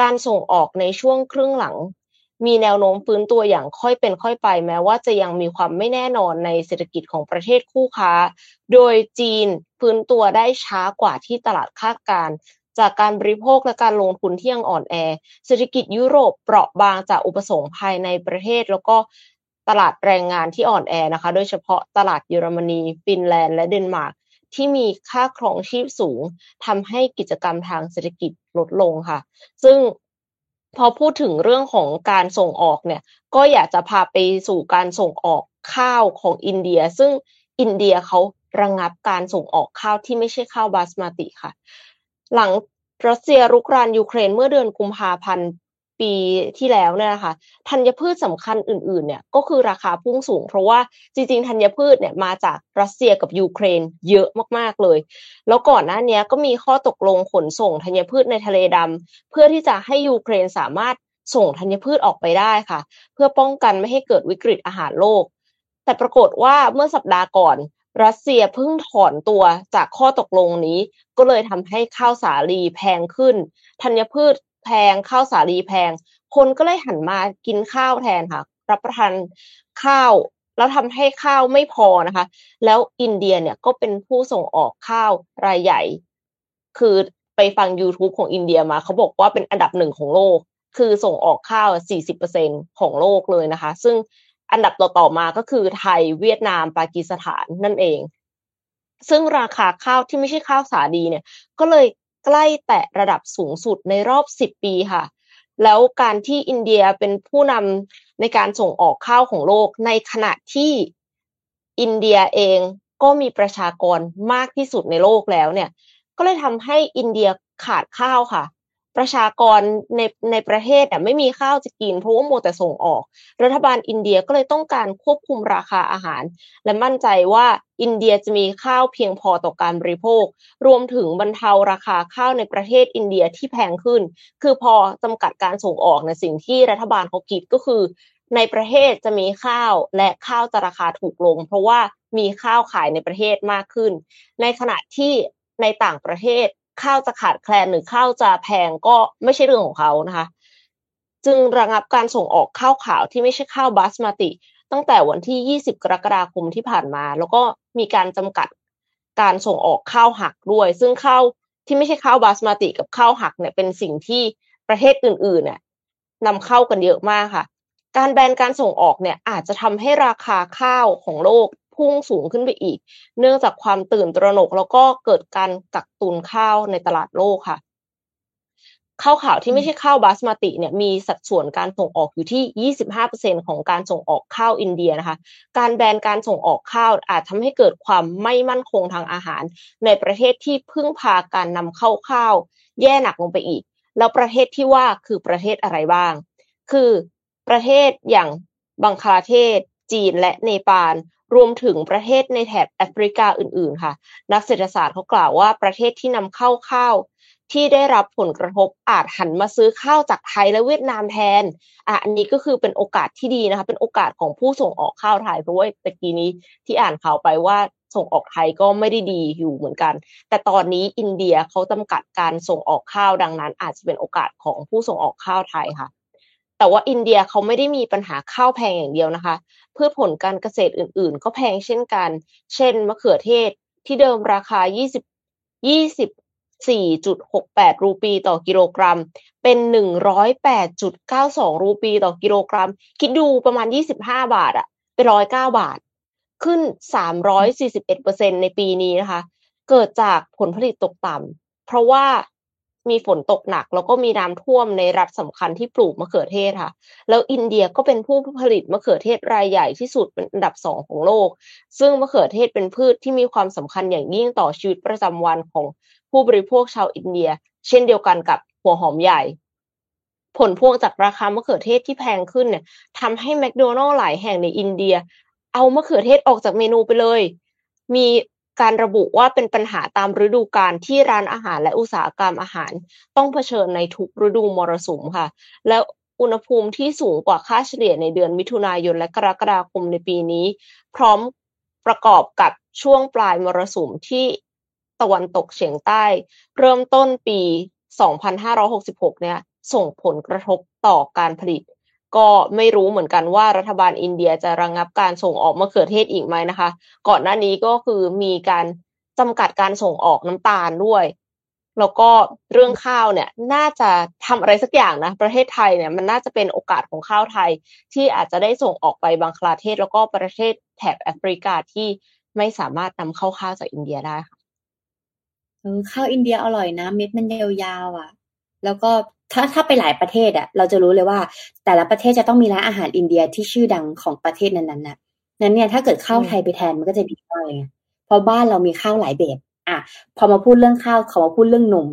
การส่งออกในช่วงครึ่งหลัง มีแนวโน้มฟื้นตัวอย่างค่อยเป็นค่อยไป แม้ว่าจะยังมีความไม่แน่นอนในเศรษฐกิจของประเทศคู่ค้า โดยจีนฟื้นตัวได้ช้ากว่าที่ตลาดคาดการจากการบริโภคและการลงทุนที่ยังอ่อนแอ เศรษฐกิจยุโรปเปราะบางจากอุปสงค์ภายในประเทศ แล้วก็ตลาดแรงงานที่อ่อนแอนะคะ โดยเฉพาะตลาดเยอรมนี ฟินแลนด์ และเดนมาร์กที่มีค่าครองชีพสูงทำให้กิจกรรมทางเศรษฐกิจลดลงค่ะ ซึ่ง พอพูดถึงเรื่องของการส่งออกเนี่ย ก็อยากจะพาไปสู่การส่งออกข้าวของอินเดีย ซึ่งอินเดียเขาระงงับการส่งออกข้าวที่ไม่ใช่ข้าวบาสมาติค่ะ หลังรัสเซียรุกรานยูเครนเมื่อเดือนกุมภาพันธ์ ปีที่แล้วเนี่ยนะคะธัญพืชสำคัญอื่นๆเนี่ยก็คือราคาพุ่งสูง เพราะว่าจริงๆธัญพืชเนี่ยมาจากรัสเซียกับยูเครนเยอะมากๆเลย แล้วก่อนหน้านี้ก็มีข้อตกลงขนส่งธัญพืชในทะเลดำเพื่อที่จะให้ยูเครนสามารถส่งธัญพืชออกไปได้ค่ะ เพื่อป้องกันไม่ให้เกิดวิกฤตอาหารโลก แต่ปรากฏว่าเมื่อสัปดาห์ก่อนรัสเซียเพิ่งถอนตัวจากข้อตกลงนี้ ก็เลยทำให้ข้าวสาลีแพงขึ้นธัญพืช แพงข้าวสาลีแพง คนก็เลยหันมากินข้าวแทนค่ะ รับประทานข้าวแล้วทำให้ข้าวไม่พอนะคะ แล้วอินเดียเนี่ยก็เป็นผู้ส่งออกข้าวรายใหญ่ คือไปฟัง YouTube ของอินเดียมาเขาบอกว่าเป็นอันดับหนึ่งของโลก คือส่งออกข้าว 40%ของโลกเลยนะคะ ซึ่งอันดับต่อๆมาก็คือไทยเวียดนาม ปากีสถานนั่นเอง ซึ่งราคาข้าวที่ไม่ใช่ข้าวสาดีเนี่ย ก็เลย ใกล้แตะระดับสูงสุดในรอบ 10 ปีค่ะ แล้วการที่อินเดียเป็นผู้นำในการส่งออกข้าวของโลก ในขณะที่อินเดียเองก็มีประชากรมากที่สุดในโลกแล้วเนี่ย ก็เลยทำให้อินเดียขาดข้าวค่ะ ประชากรในในประเทศไม่มีข้าวจะกิน เพราะว่าโมแต่ส่งออก รัฐบาลอินเดียก็เลยต้องการควบคุมราคาอาหาร และมั่นใจว่าอินเดียจะมีข้าวเพียงพอต่อการบริโภค รวมถึงบรรเทาราคาข้าวในประเทศอินเดียที่แพงขึ้น คือพอจำกัดการส่งออกในสิ่งที่รัฐบาลเขาคิดก็คือ ในประเทศจะมีข้าวและข้าวจะราคาถูกลง เพราะว่ามีข้าวขายในประเทศมากขึ้น ในขณะที่ในต่างประเทศ ข้าวจะขาดแคลนหรือข้าวจะแพงก็ไม่ใช่เรื่องของเขานะคะ จึงระงับการส่งออกข้าวขาวที่ไม่ใช่ข้าวบาสมาติ ตั้งแต่วันที่ 20 กรกฎาคมที่ผ่านมา แล้วก็มีการจำกัดการส่งออกข้าวหักด้วย ซึ่งข้าวที่ไม่ใช่ข้าวบาสมาติกับข้าวหักเนี่ยเป็นสิ่งที่ประเทศอื่นๆเนี่ยนำเข้ากันเยอะมากค่ะ การแบนการส่งออกเนี่ยอาจจะทำให้ราคาข้าวของโลก พุ่งสูงขึ้นไปอีก เนื่องจากความตื่นตระหนกแล้วก็เกิดการกักตุนข้าวในตลาดโลกค่ะข้าวขาวที่ไม่ใช่ข้าวบาสมาติเนี่ยมีสัดส่วนการส่งออกอยู่ที่ 25%ของการส่งออกข้าวอินเดียนะคะ การแบนการส่งออกข้าวอาจทำให้เกิดความไม่มั่นคงทางอาหาร ในประเทศที่พึ่งพาการนำเข้าข้าว แย่หนักลงไปอีก แล้วประเทศที่ว่าคือประเทศอะไรบ้าง คือประเทศอย่างบังคลาเทศ จีนและเนปาลรวมถึงประเทศในแถบแอฟริกาอื่น ๆ ค่ะ นักเศรษฐศาสตร์เขากล่าวว่าประเทศที่นำเข้าข้าวที่ได้รับผลกระทบอาจหันมาซื้อข้าวจากไทยและเวียดนามแทนอะอันนี้ก็คือเป็นโอกาสที่ดีนะคะ เป็นโอกาสของผู้ส่งออกข้าวไทยเพราะว่าตะกี้นี้ที่อ่านข่าวไปว่าส่งออกไทยก็ไม่ได้ดีอยู่เหมือนกัน แต่ตอนนี้อินเดียเขาจำกัดการส่งออกข้าวดังนั้น อาจจะเป็นโอกาสของผู้ส่งออกข้าวไทยค่ะ แต่ว่าอินเดียเขาไม่ได้มีปัญหาข้าวแพงอย่างเดียวนะคะพืชผลการเกษตรอื่น ๆ ก็แพงเช่นกัน เช่นมะเขือเทศที่เดิมราคา 20 20 4.68 รูปีต่อกิโลกรัม เป็น 108.92 รูปีต่อกิโลกรัม คิดดูประมาณ 25 บาทอะเป็น109 บาท ขึ้น 341%ในปีนี้นะคะ เกิดจากผลผลิตตกต่ำเพราะว่า มีฝนตกหนัก แล้วก็มีน้ำท่วมในรัฐสำคัญที่ปลูกมะเขือเทศค่ะ แล้วอินเดียก็เป็นผู้ผลิตมะเขือเทศรายใหญ่ที่สุดเป็นอันดับสองของโลก ซึ่งมะเขือเทศเป็นพืชที่มีความสำคัญอย่างยิ่งต่อชีวิตประจำวันของผู้บริโภคชาวอินเดีย เช่นเดียวกันกับหัวหอมใหญ่ ผลพวงจากราคามะเขือเทศที่แพงขึ้นเนี่ยทำให้แมคโดนัลล์หลายแห่งในอินเดีย เอามะเขือเทศออกจากเมนูไปเลย มี การระบุว่าเป็นปัญหาตามฤดูกาลที่ร้านอาหารและอุตสาหกรรมอาหาร ต้องเผชิญในทุกฤดูมรสุมค่ะ แล้วอุณหภูมิที่สูงกว่าค่าเฉลี่ยในเดือนมิถุนายนและกรกฎาคมในปีนี้ พร้อมประกอบกับช่วงปลายมรสุมที่ตะวันตกเฉียงใต้ เริ่มต้นปี 2566 เนี่ยส่งผลกระทบต่อการผลิต ก็ไม่รู้เหมือนกันว่ารัฐบาลอินเดียจะระงงับการส่งออกมะเขือเทศอีกไหมนะคะ ก่อนหน้านี้ก็คือมีการจำกัดการส่งออกน้ำตาลด้วย แล้วก็เรื่องข้าวเนี่ย น่าจะทำอะไรสักอย่างนะ ประเทศไทยเนี่ยมันน่าจะเป็นโอกาสของข้าวไทย ที่อาจจะได้ส่งออกไปบังคลาเทศ แล้วก็ประเทศแถบแอฟริกาที่ไม่สามารถนำเข้าข้าวจากอินเดียได้ค่ะเออข้าวอินเดียอร่อยนะ เม็ดมันยาวๆอะ แล้วก็ ถ้าถ้าไปหลายประเทศอะเราจะรู้เลยว่า แต่ละประเทศจะต้องมีร้านอาหารอินเดียที่ชื่อดังของประเทศนั้นๆน่ะนั้นเนี่ยถ้าเกิดข้าวไทยไปแทนมันก็จะดีมากเลยเพราะบ้านเรามีข้าวหลายแบบอะพอมาพูดเรื่องข้าวเขามาพูดเรื่องนม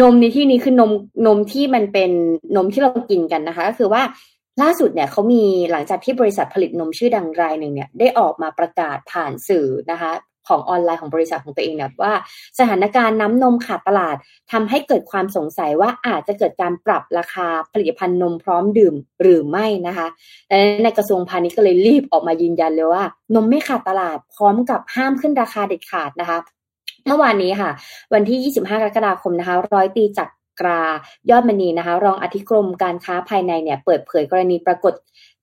นมในที่นี้คือนมนมที่มันเป็นนมที่เรากินกันนะคะ ก็คือว่าล่าสุดเนี่ยเขามีหลังจากที่บริษัทผลิตนมชื่อดังรายหนึ่งเนี่ยได้ออกมาประกาศผ่านสื่อนะคะ ของออนไลน์ของบริษัทของตัวเองเนี่ยว่า สถานการณ์น้ำนมขาดตลาดทำให้เกิดความสงสัยว่าอาจจะเกิดการปรับราคาผลิตภัณฑ์นมพร้อมดื่มหรือไม่นะคะดังนั้นในกระทรวงพาณิชย์ก็เลยรีบออกมายืนยันเลยว่า นมไม่ขาดตลาดพร้อมกับห้ามขึ้นราคาเด็ดขาดนะคะเมื่อวานนี้ค่ะ วันที่ 25 กรกฎาคมนะคะ ร้อยตีจากกรายอดมณีนะคะ รองอธิกรมการค้าภายในเนี่ย เปิดเผยกรณีปรากฏ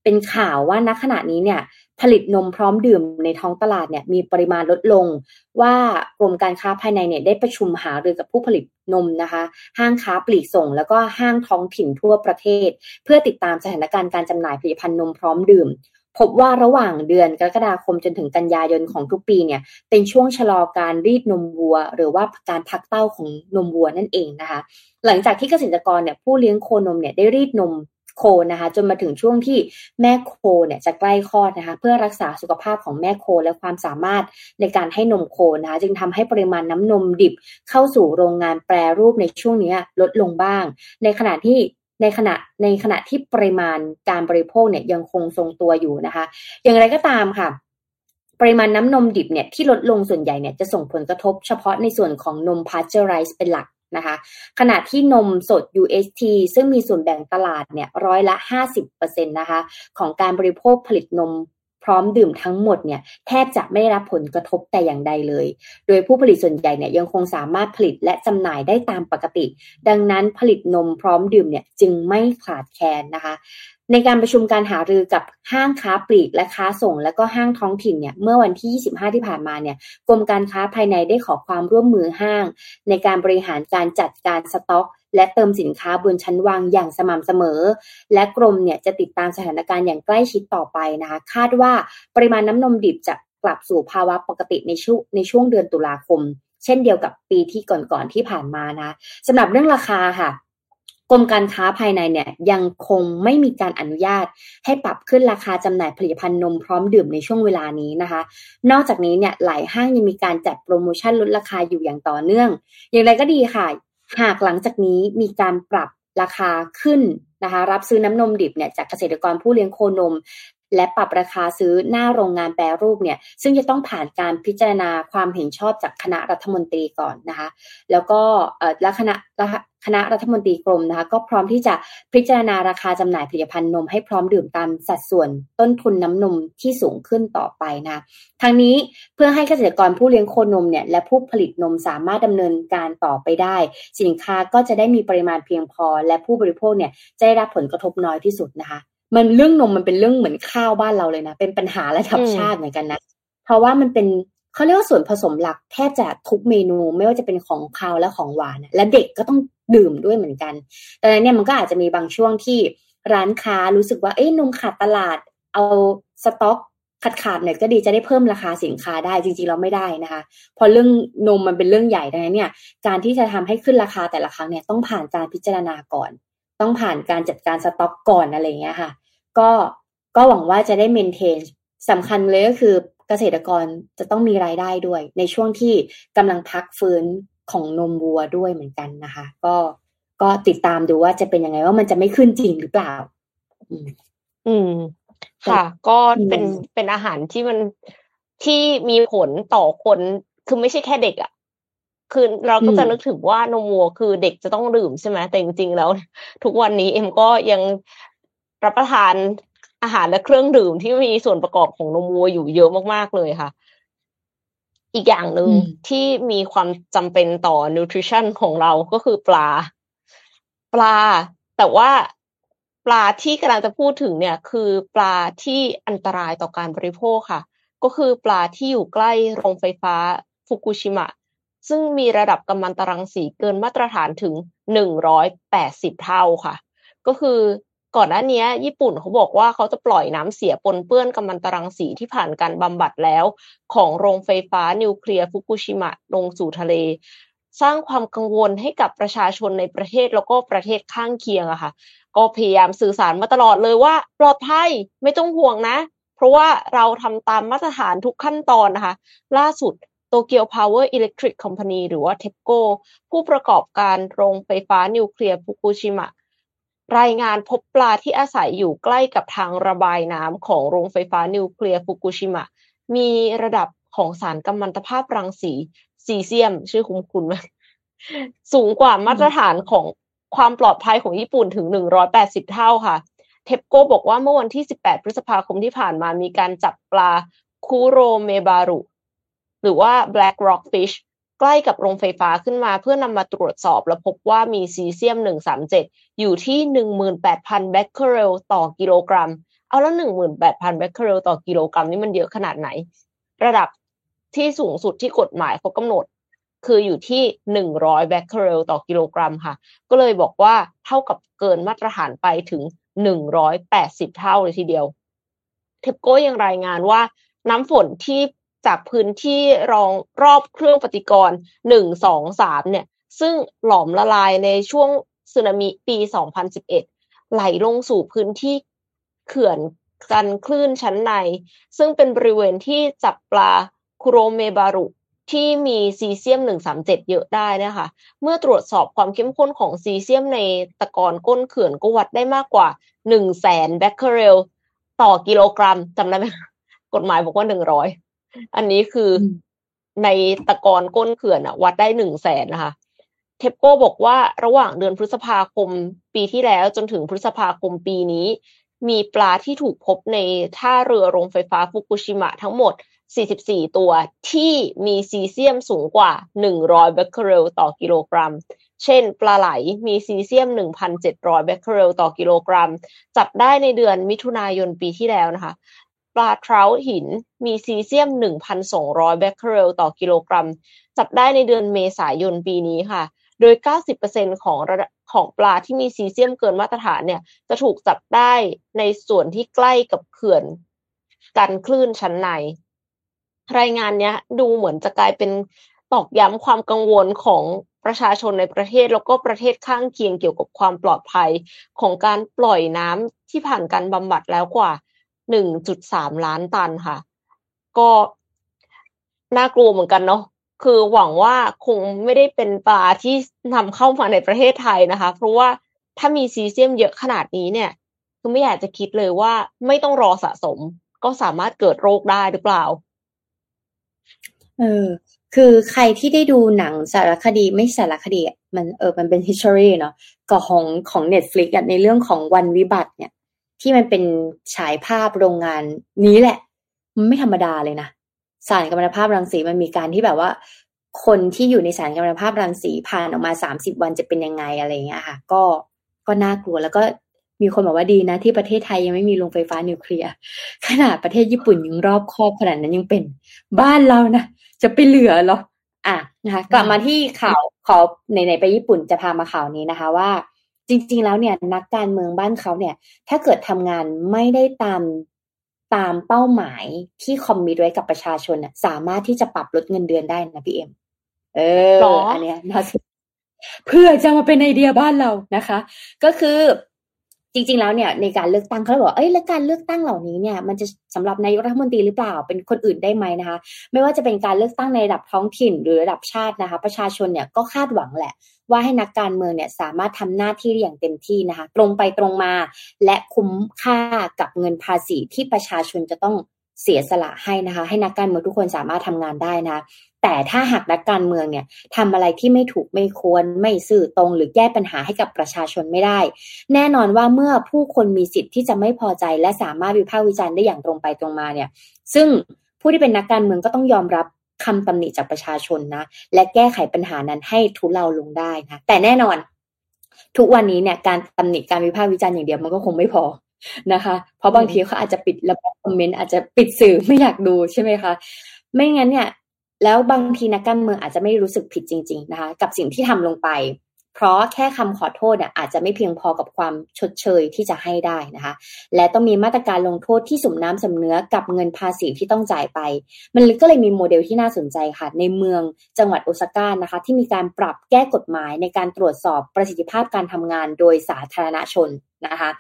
เป็นข่าวว่าณขณะนี้เนี่ยผลิตนมพร้อมดื่มในท้องตลาดเนี่ยมีปริมาณลดลง ว่ากรมการค้าภายในเนี่ยได้ประชุมหารือกับผู้ผลิตนมนะคะ ห้างค้าปลีกส่ง แล้วก็ห้างท้องถิ่นทั่วประเทศ เพื่อติดตามสถานการณ์การจำหน่ายผลิตภัณฑ์นมพร้อมดื่ม พบว่าระหว่างเดือนกรกฎาคมจนถึงกันยายนของทุกปีเนี่ยเป็นช่วงชะลอการรีดนมวัว หรือว่าการพักเต้าของนมวัวนั่นเองนะคะ หลังจากที่เกษตรกรเนี่ยผู้เลี้ยงโคนมเนี่ยได้รีดนม โคนะคะจนมาถึงช่วงที่แม่โคเนี่ยจะใกล้คลอดนะคะเพื่อรักษาสุขภาพของแม่โคและความสามารถในการให้นมโคนะคะจึงทำให้ปริมาณน้ำนมดิบเข้าสู่โรงงานแปรรูปในช่วงนี้ลดลงบ้าง ในขณะที่ในขณะในขณะที่ปริมาณการบริโภคเนี่ยยังคงทรงตัวอยู่นะคะ อย่างไรก็ตามค่ะปริมาณน้ำนมดิบเนี่ยที่ลดลงส่วนใหญ่เนี่ยจะส่งผลกระทบเฉพาะในส่วนของนมพาสเจอไรส์เป็นหลัก นะคะขณะที่นมสด UHT ซึ่งมีส่วนแบ่งตลาดเนี่ยร้อยละ 50%นะคะของการบริโภคผลิตนมพร้อมดื่มทั้งหมดเนี่ยแทบจะไม่ได้รับผลกระทบแต่อย่างใดเลย โดยผู้ผลิตส่วนใหญ่เนี่ยยังคงสามารถผลิตและจำหน่ายได้ตามปกติ ดังนั้นผลิตนมพร้อมดื่มเนี่ยจึงไม่ขาดแคลนนะคะ ในการประชุมการหารือกับห้างค้าปลีกและค้าส่ง และก็ห้างท้องถิ่นเนี่ยเมื่อวันที่ 25 ที่ผ่านมาเนี่ยกรมการค้าภายในได้ขอความร่วมมือห้าง ในการบริหารการจัดการสต็อก และเติมสินค้าบนชั้นวางอย่างสม่ำเสมอ และกรมเนี่ยจะติดตามสถานการณ์อย่างใกล้ชิดต่อไปนะคะ คาดว่าปริมาณน้ำนมดิบจะกลับสู่ภาวะปกติในช่วงในช่วงเดือนตุลาคม เช่นเดียวกับปีที่ก่อนๆที่ผ่านมานะสำหรับเรื่องราคาค่ะ กรมการค้าภายในเนี่ยยังคงไม่มีการอนุญาต ให้ปรับขึ้นราคาจำหน่ายผลิตภัณฑ์นมพร้อมดื่มในช่วงเวลานี้นะคะ นอกจากนี้เนี่ยหลายห้างยังมีการจัดโปรโมชั่นลดราคาอยู่อย่างต่อเนื่อง อย่างไรก็ดีค่ะ หากหลังจากนี้มีการปรับราคาขึ้นนะคะรับซื้อน้ำนมดิบเนี่ยจากเกษตรกรผู้เลี้ยงโคนม และปรับราคาซื้อหน้าโรงงานแปรรูปเนี่ยซึ่งจะต้องผ่านการพิจารณาความเห็นชอบจากคณะรัฐมนตรีก่อนนะคะ แล้วก็และคณะคณะรัฐมนตรีกรมนะคะก็พร้อมที่จะพิจารณาราคาจำหน่ายผลิตภัณฑ์นมให้พร้อมดื่มตามสัดส่วนต้นทุนน้ำนมที่สูงขึ้นต่อไปนะทางนี้เพื่อให้เกษตรกรผู้เลี้ยงโคนมเนี่ยและผู้ผลิตนมสามารถดำเนินการต่อไปได้ สินค้าก็จะได้มีปริมาณเพียงพอ และผู้บริโภคเนี่ยจะได้รับผลกระทบน้อยที่สุดนะคะ มันเรื่องนมมันเป็นเรื่องเหมือนข้าวบ้านเราเลยนะ เป็นปัญหาระดับชาติเหมือนกันนะ เพราะว่ามันเป็นเขาเรียกว่าส่วนผสมหลักแทบจะทุกเมนูไม่ว่าจะเป็นของคาวและของหวาน และเด็กก็ต้องดื่มด้วยเหมือนกันแต่เนี่ยมันก็อาจจะมีบางช่วงที่ร้านค้ารู้สึกว่าเอ้ยนมขาดตลาด เอาสต็อกขาดขาดหน่อยก็ดีจะได้เพิ่มราคาสินค้าได้จริงๆเราไม่ได้นะคะ พอเรื่องนมมันเป็นเรื่องใหญ่ดังนั้นเนี่ย การที่จะทำให้ขึ้นราคาแต่ละครั้งเนี่ยต้องผ่านการพิจารณาก่อน ต้องผ่านการจัดการสต็อกก่อนอะไรเงี้ยค่ะ ก็ก็หวังว่าจะได้เมนเทนสำคัญเลยก็คือเกษตรกรจะต้องมีรายได้ด้วย ในช่วงที่กำลังพักฟื้นของนมวัวด้วยเหมือนกันนะคะ ก็ก็ติดตามดูว่าจะเป็นยังไงว่ามันจะไม่ขึ้นจริงหรือเปล่า อืมอืมค่ะ ก็เป็นเป็นอาหารที่มันที่มีผลต่อคนคือไม่ใช่แค่เด็กอะ่ะคือเราก็จะนึกถึงว่านมวัวคือเด็กจะต้องดื่มใช่ไหมแต่จริงๆแล้ว ทุกวันนี้เอ็มก็ยัง รับประทานอาหารและเครื่องดื่มที่มีส่วนประกอบของนมวัวอยู่เยอะมากๆเลยค่ะ อีกอย่างหนึ่งที่มีความจำเป็นต่อนิวทริชั่นของเราก็คือปลา ปลา แต่ว่าปลาที่กำลังจะพูดถึงเนี่ย คือปลาที่อันตรายต่อการบริโภคค่ะ ก็คือปลาที่อยู่ใกล้โรงไฟฟ้าฟุกุชิมะ ซึ่งมีระดับกัมมันตรังสีเกินมาตรฐานถึงหนึ่งร้อยแปดสิบเท่าค่ะ ก็คือ ก่อนหน้านี้ญี่ปุ่นเขาบอกว่าเขาจะปล่อยน้ำเสียปนเปื้อนกัมมันตรังสีที่ผ่านการบำบัดแล้ว ของโรงไฟฟ้านิวเคลียร์ฟุกุชิมะลงสู่ทะเล สร้างความกังวลให้กับประชาชนในประเทศแล้วก็ประเทศข้างเคียงอะค่ะ ก็พยายามสื่อสารมาตลอดเลยว่า ปลอดภัยไม่ต้องห่วงนะ เพราะว่าเราทำตามมาตรฐานทุกขั้นตอนนะคะ ล่าสุด Tokyo Power Electric Company หรือว่าเทปโกผู้ประกอบการโรงไฟฟ้านิวเคลียร์ฟุกุชิมะ รายงานพบปลาที่อาศัยอยู่ใกล้กับทางระบายน้ำของโรงไฟฟ้านิวเคลียร์ฟุกุชิมะ มีระดับของสารกัมมันตภาพรังสีซีเซียม ชื่อคุ้มคุณมากสูงกว่ามาตรฐานของความปลอดภัยของญี่ปุ่นถึง 180 เท่าค่ะ เทปโกบอกว่าเมื่อวันที่ 18 พฤษภาคมที่ผ่านมามีการจับปลาคูโรเมบารุ หรือว่า black rock fish ใกล้กับโรงไฟฟ้าขึ้นมาเพื่อนำมาตรวจสอบและพบว่ามีซีเซียม 137 อยู่ที่ 18,000 เบคเคอเรลต่อกิโลกรัม เอาแล้ว 18,000 เบคเคอเรลต่อกิโลกรัมนี่มันเยอะขนาดไหน ระดับที่สูงสุดที่กฎหมายเขากำหนด คืออยู่ที่ 100 แบคเคอเรลต่อกิโลกรัมค่ะ ก็เลยบอกว่าเท่ากับเกินมาตรฐานไปถึง 180 เท่าเลยทีเดียวเทปโก้ยังรายงานว่าน้ำฝนที่ จากพื้นที่รองรอบเครื่องปฏิกรณ์หนึ่งสองสามเนี่ย ซึ่งหลอมละลายในช่วงสึนามิปี 2011 ไหลลงสู่พื้นที่เขื่อนกันคลื่นชั้นใน ซึ่งเป็นบริเวณที่จับปลาคุโรเมบารุที่มีซีเซียม 137 เยอะได้นะคะ เมื่อตรวจสอบความเข้มข้นของซีเซียมในตะกอนก้นเขื่อนก็วัดได้มากกว่า 1 0 0 0 0แสนเบคเคอเรลต่อกิโลกรัมจำได้ไหมกฎหมายบอกว่า 100 อันนี้คือในตะกอนก้นเขื่อนอะวัดได้หนึ่งแสนนะคะ เทปโก้บอกว่าระหว่างเดือนพฤษภาคมปีที่แล้วจนถึงพฤษภาคมปีนี้ มีปลาที่ถูกพบในท่าเรือโรงไฟฟ้าฟุกุชิมะทั้งหมด 44 ตัวที่มีซีเซียมสูงกว่า 100เบคเคอเรลต่อกิโลกรัม เช่น ปลาไหลมีซีเซียม 1,700เบคเคอเรลต่อกิโลกรัม จับได้ในเดือนมิถุนายนปีที่แล้วนะคะ ปลาเทราต์หินมีซีเซียม 1,200 เบคเคอเรลต่อกิโลกรัม จับได้ในเดือนเมษายนปีนี้ค่ะ โดย 90%ของของปลาที่มีซีเซียมเกินมาตรฐานเนี่ย จะถูกจับได้ในส่วนที่ใกล้กับเขื่อน กันคลื่นชั้นใน รายงานเนี้ยดูเหมือนจะกลายเป็นตอกย้ำความกังวลของประชาชนในประเทศแล้วก็ประเทศข้างเคียงเกี่ยวกับความปลอดภัยของการปล่อยน้ำที่ผ่านการบำบัดแล้วกว่า 1.3ล้านตันค่ะ ก็น่ากลัวเหมือนกันเนาะคือหวังว่าคงไม่ได้เป็นปลาที่นำเข้ามาในประเทศไทยนะคะ เพราะว่าถ้ามีซีเซียมเยอะขนาดนี้เนี่ย คือไม่อยากจะคิดเลยว่าไม่ต้องรอสะสม ก็สามารถเกิดโรคได้หรือเปล่า เออ คือใครที่ได้ดูหนังสารคดีไม่สารคดีมันเออมันเป็น history เนาะก็ของของ Netflix อในเรื่องของวันวิบัติเนี่ย ที่มันเป็นฉายภาพโรงงานนี้แหละ มันไม่ธรรมดาเลยนะสารกัมมันตภาพรังสีมันมีการที่แบบว่า คนที่อยู่ในสารกัมมันตภาพรังสีผ่านออกมาสามสิบวันจะเป็นยังไงอะไรเงี้ยค่ะ ก็ก็น่ากลัวแล้วก็มีคนบอกว่าดีนะ ที่ประเทศไทยยังไม่มีโรงไฟฟ้านิวเคลียร์ขนาดประเทศญี่ปุ่นยังรอบครอบขนาดนั้นยังเป็น บ้านเรานะจะไปเหลือหรออะนะคะกลับมาที่ข่าวขอไหนๆไปญี่ปุ่นจะพามาข่าวนี้นะคะว่า จริง ๆ แล้วเนี่ยนักการเมืองบ้านเขาเนี่ย ถ้าเกิดทำงานไม่ได้ตามตามเป้าหมายที่คอมมิตไว้กับประชาชนน่ะสามารถที่จะปรับลดเงินเดือนได้นะพี่เอ็ม เออ อันเนี้ยน่าสนเพื่อจะมาเป็นไอเดียบ้านเรานะคะ ก็คือ จริง ๆ แล้วเนี่ยในการเลือกตั้งเขาบอกเอ้ยแล้วการเลือกตั้งเหล่านี้เนี่ยมันจะสำหรับนายกรัฐมนตรีหรือเปล่าเป็นคนอื่นได้ไหมนะคะ ไม่ว่าจะเป็นการเลือกตั้งในระดับท้องถิ่นหรือระดับชาตินะคะ ประชาชนเนี่ยก็คาดหวังแหละ ว่าให้นักการเมืองเนี่ยสามารถทำหน้าที่อย่างเต็มที่นะคะ ตรงไปตรงมา และคุ้มค่ากับเงินภาษีที่ประชาชนจะต้อง เสียสละให้นะคะ ให้นักการเมืองทุกคนสามารถทำงานได้นะ แต่ถ้าหากนักการเมืองเนี่ยทำอะไรที่ไม่ถูกไม่ควร ไม่สื่อตรง หรือแก้ปัญหาให้กับประชาชนไม่ได้ แน่นอนว่าเมื่อผู้คนมีสิทธิ์ที่จะไม่พอใจ และสามารถวิพากษ์วิจารณ์ได้อย่างตรงไปตรงมาเนี่ย ซึ่งผู้ที่เป็นนักการเมืองก็ต้องยอมรับคำตำหนิจากประชาชนนะ และแก้ไขปัญหานั้นให้ทุเลาลงได้นะแต่แน่นอน ทุกวันนี้เนี่ยการตำหนิการวิพากษ์วิจารณ์อย่างเดียวมันก็คงไม่พอ นะคะ เพราะบางทีเขาอาจจะปิดระบบคอมเมนต์อาจจะปิดสื่อไม่อยากดูใช่ไหมคะ ไม่งั้นเนี่ย แล้วบางทีนักการเมืองอาจจะไม่รู้สึกผิดจริง ๆ นะคะ กับสิ่งที่ทำลงไป เพราะแค่คำขอโทษเนี่ยอาจจะไม่เพียงพอกับความชดเชยที่จะให้ได้นะคะ และต้องมีมาตรการลงโทษที่สมน้ำสมเนื้อกับเงินภาษีที่ต้องจ่ายไป มันก็เลยมีโมเดลที่น่าสนใจค่ะ ในเมืองจังหวัดโอซาก้านะคะ ที่มีการปรับแก้กฎหมายในการตรวจสอบประสิทธิภาพการทำงานโดยสาธารณชน นะคะ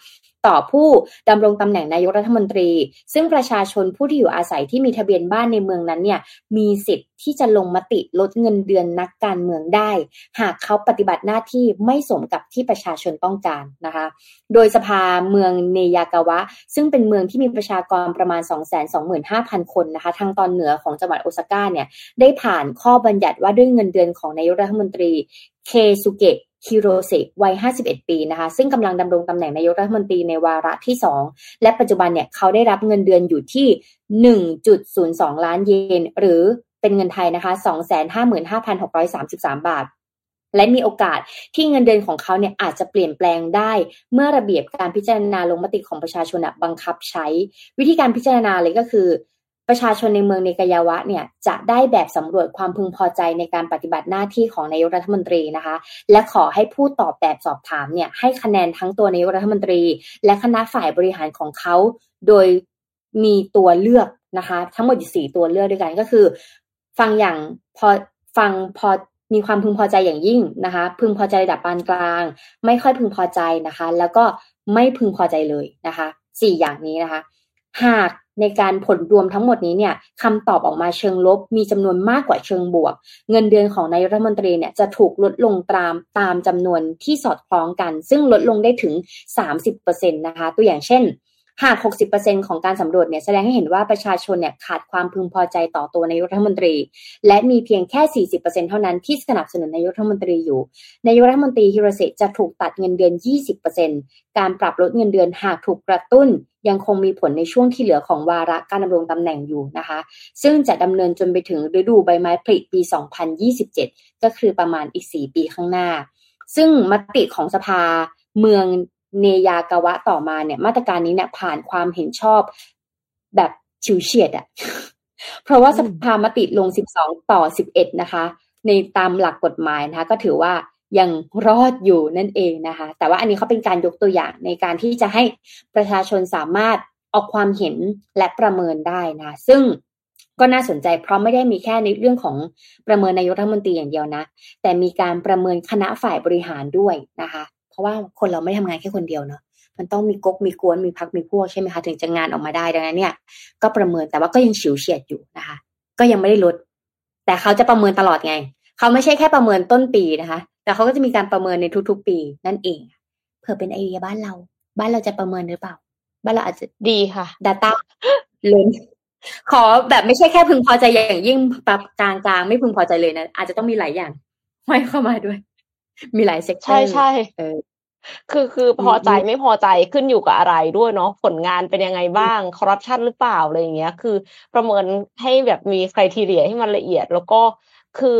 ต่อผู้ดำรงตำแหน่งนายกรัฐมนตรี ซึ่งประชาชนผู้ที่อยู่อาศัยที่มีทะเบียนบ้านในเมืองนั้นเนี่ยมีสิทธิ์ที่จะลงมติลดเงินเดือนนักการเมืองได้ หากเขาปฏิบัติหน้าที่ไม่สมกับที่ประชาชนต้องการนะคะโดยสภาเมืองเนยากาวะ ซึ่งเป็นเมืองที่มีประชากรประมาณ 225,000 คนนะคะทางตอนเหนือของจังหวัดโอซาก้าเนี่ยได้ผ่านข้อบัญญัติว่าด้วยเงินเดือนของนายกรัฐมนตรีเคซุเกะ ฮิโรเซวัย 51 ปีนะคะ ซึ่งกำลังดำรงตำแหน่งนายกรัฐมนตรีในวาระที่ 2 และปัจจุบันเนี่ยเขาได้รับเงินเดือนอยู่ที่ 1.02 ล้านเยน หรือเป็นเงินไทยนะคะ 255,633 บาท และมีโอกาสที่เงินเดือนของเขาเนี่ยอาจจะเปลี่ยนแปลงได้ เมื่อระเบียบการพิจารณาลงมติของประชาชนบังคับใช้ วิธีการพิจารณาเลยก็คือ ประชาชนในเมืองในกายาวะเนี่ยจะได้แบบสำรวจความพึงพอใจในการปฏิบัติหน้าที่ของนายกรัฐมนตรีนะคะ และขอให้ผู้ตอบแบบสอบถามเนี่ยให้คะแนนทั้งตัวนายกรัฐมนตรี และคณะฝ่ายบริหารของเขา โดยมีตัวเลือกนะคะ ทั้งหมดสี่ตัวเลือกด้วยกันก็คือ ฟังอย่างพอฟังพอมีความพึงพอใจอย่างยิ่งนะคะ พึงพอใจระดับปานกลาง ไม่ค่อยพึงพอใจนะคะ แล้วก็ไม่พึงพอใจเลยนะคะสี่อย่างนี้นะคะ หาก ในการผลรวมทั้งหมดนี้เนี่ยคำตอบออกมาเชิงลบ มีจำนวนมากกว่าเชิงบวก เงินเดือนของนายรัฐมนตรีเนี่ยจะถูกลดลงตามตามจำนวนที่สอดคล้องกัน ซึ่งลดลงได้ถึง 30%นะคะ ตัวอย่างเช่น หาก 60%ของการสำรวจเนี่ยแสดงให้เห็นว่าประชาชนเนี่ยขาดความพึงพอใจต่อตัวนายกรัฐมนตรี และมีเพียงแค่ 40%เท่านั้นที่สนับสนุนนายกรัฐมนตรีอยู่ นายกรัฐมนตรีฮิโรเซจะถูกตัดเงินเดือน 20%การปรับลดเงินเดือนหากถูกกระตุ้น ยังคงมีผลในช่วงที่เหลือของวาระการดำรงตำแหน่งอยู่นะคะ ซึ่งจะดำเนินจนไปถึงฤดูใบไม้ผลิปี 2027 ก็คือประมาณอีก 4 ปีข้างหน้า ซึ่งมติของสภาเมือง เนยากาวะต่อมาเนี่ย มาตรการนี้เนี่ยผ่านความเห็นชอบแบบชิวเฉียดอะเพราะว่าสภามติลง 12 ต่อ 11 นะคะ ในตามหลักกฎหมายนะคะ ก็ถือว่ายังรอดอยู่นั่นเองนะคะ แต่ว่าอันนี้เขาเป็นการยกตัวอย่างในการที่จะให้ประชาชนสามารถออกความเห็นและประเมินได้นะ ซึ่งก็น่าสนใจเพราะไม่ได้มีแค่ในเรื่องของประเมินนายกรัฐมนตรีอย่างเดียวนะ แต่มีการประเมินคณะฝ่ายบริหารด้วยนะคะ เพราะว่าคนเราไม่ทำงานแค่คนเดียวเนาะมันต้องมีก๊กมีกวนมีพักมีพวกใช่ไหมคะถึงจะงานออกมาได้ดังนั้นเนี่ยก็ประเมินแต่ว่าก็ยังฉิวเฉียดอยู่นะคะ ก็ยังไม่ได้ลด แต่เขาจะประเมินตลอดไง เขาไม่ใช่แค่ประเมินต้นปีนะคะ แต่เขาก็จะมีการประเมินในทุกๆปีนั่นเองเผื่อเป็นไอเดียบ้านเรา บ้านเราจะประเมินหรือเปล่า บ้านเราอาจจะดีค่ะ Data ล้นขอแบบไม่ใช่แค่พึงพอใจอย่างยิ่งปรับกลางกลางไม่พึงพอใจเลยนะอาจจะต้องมีหลายอย่างไม่เข้ามาด้วย มีหลาย sector ใช่ใช่เออคือคือพอใจไม่พอใจขึ้นอยู่กับอะไรด้วยเนาะผลงานเป็นยังไงบ้างคอร์รัปชันหรือเปล่าอะไรอย่างเงี้ย คือประเมินให้แบบมี criteria ให้มันละเอียด แล้วก็คือ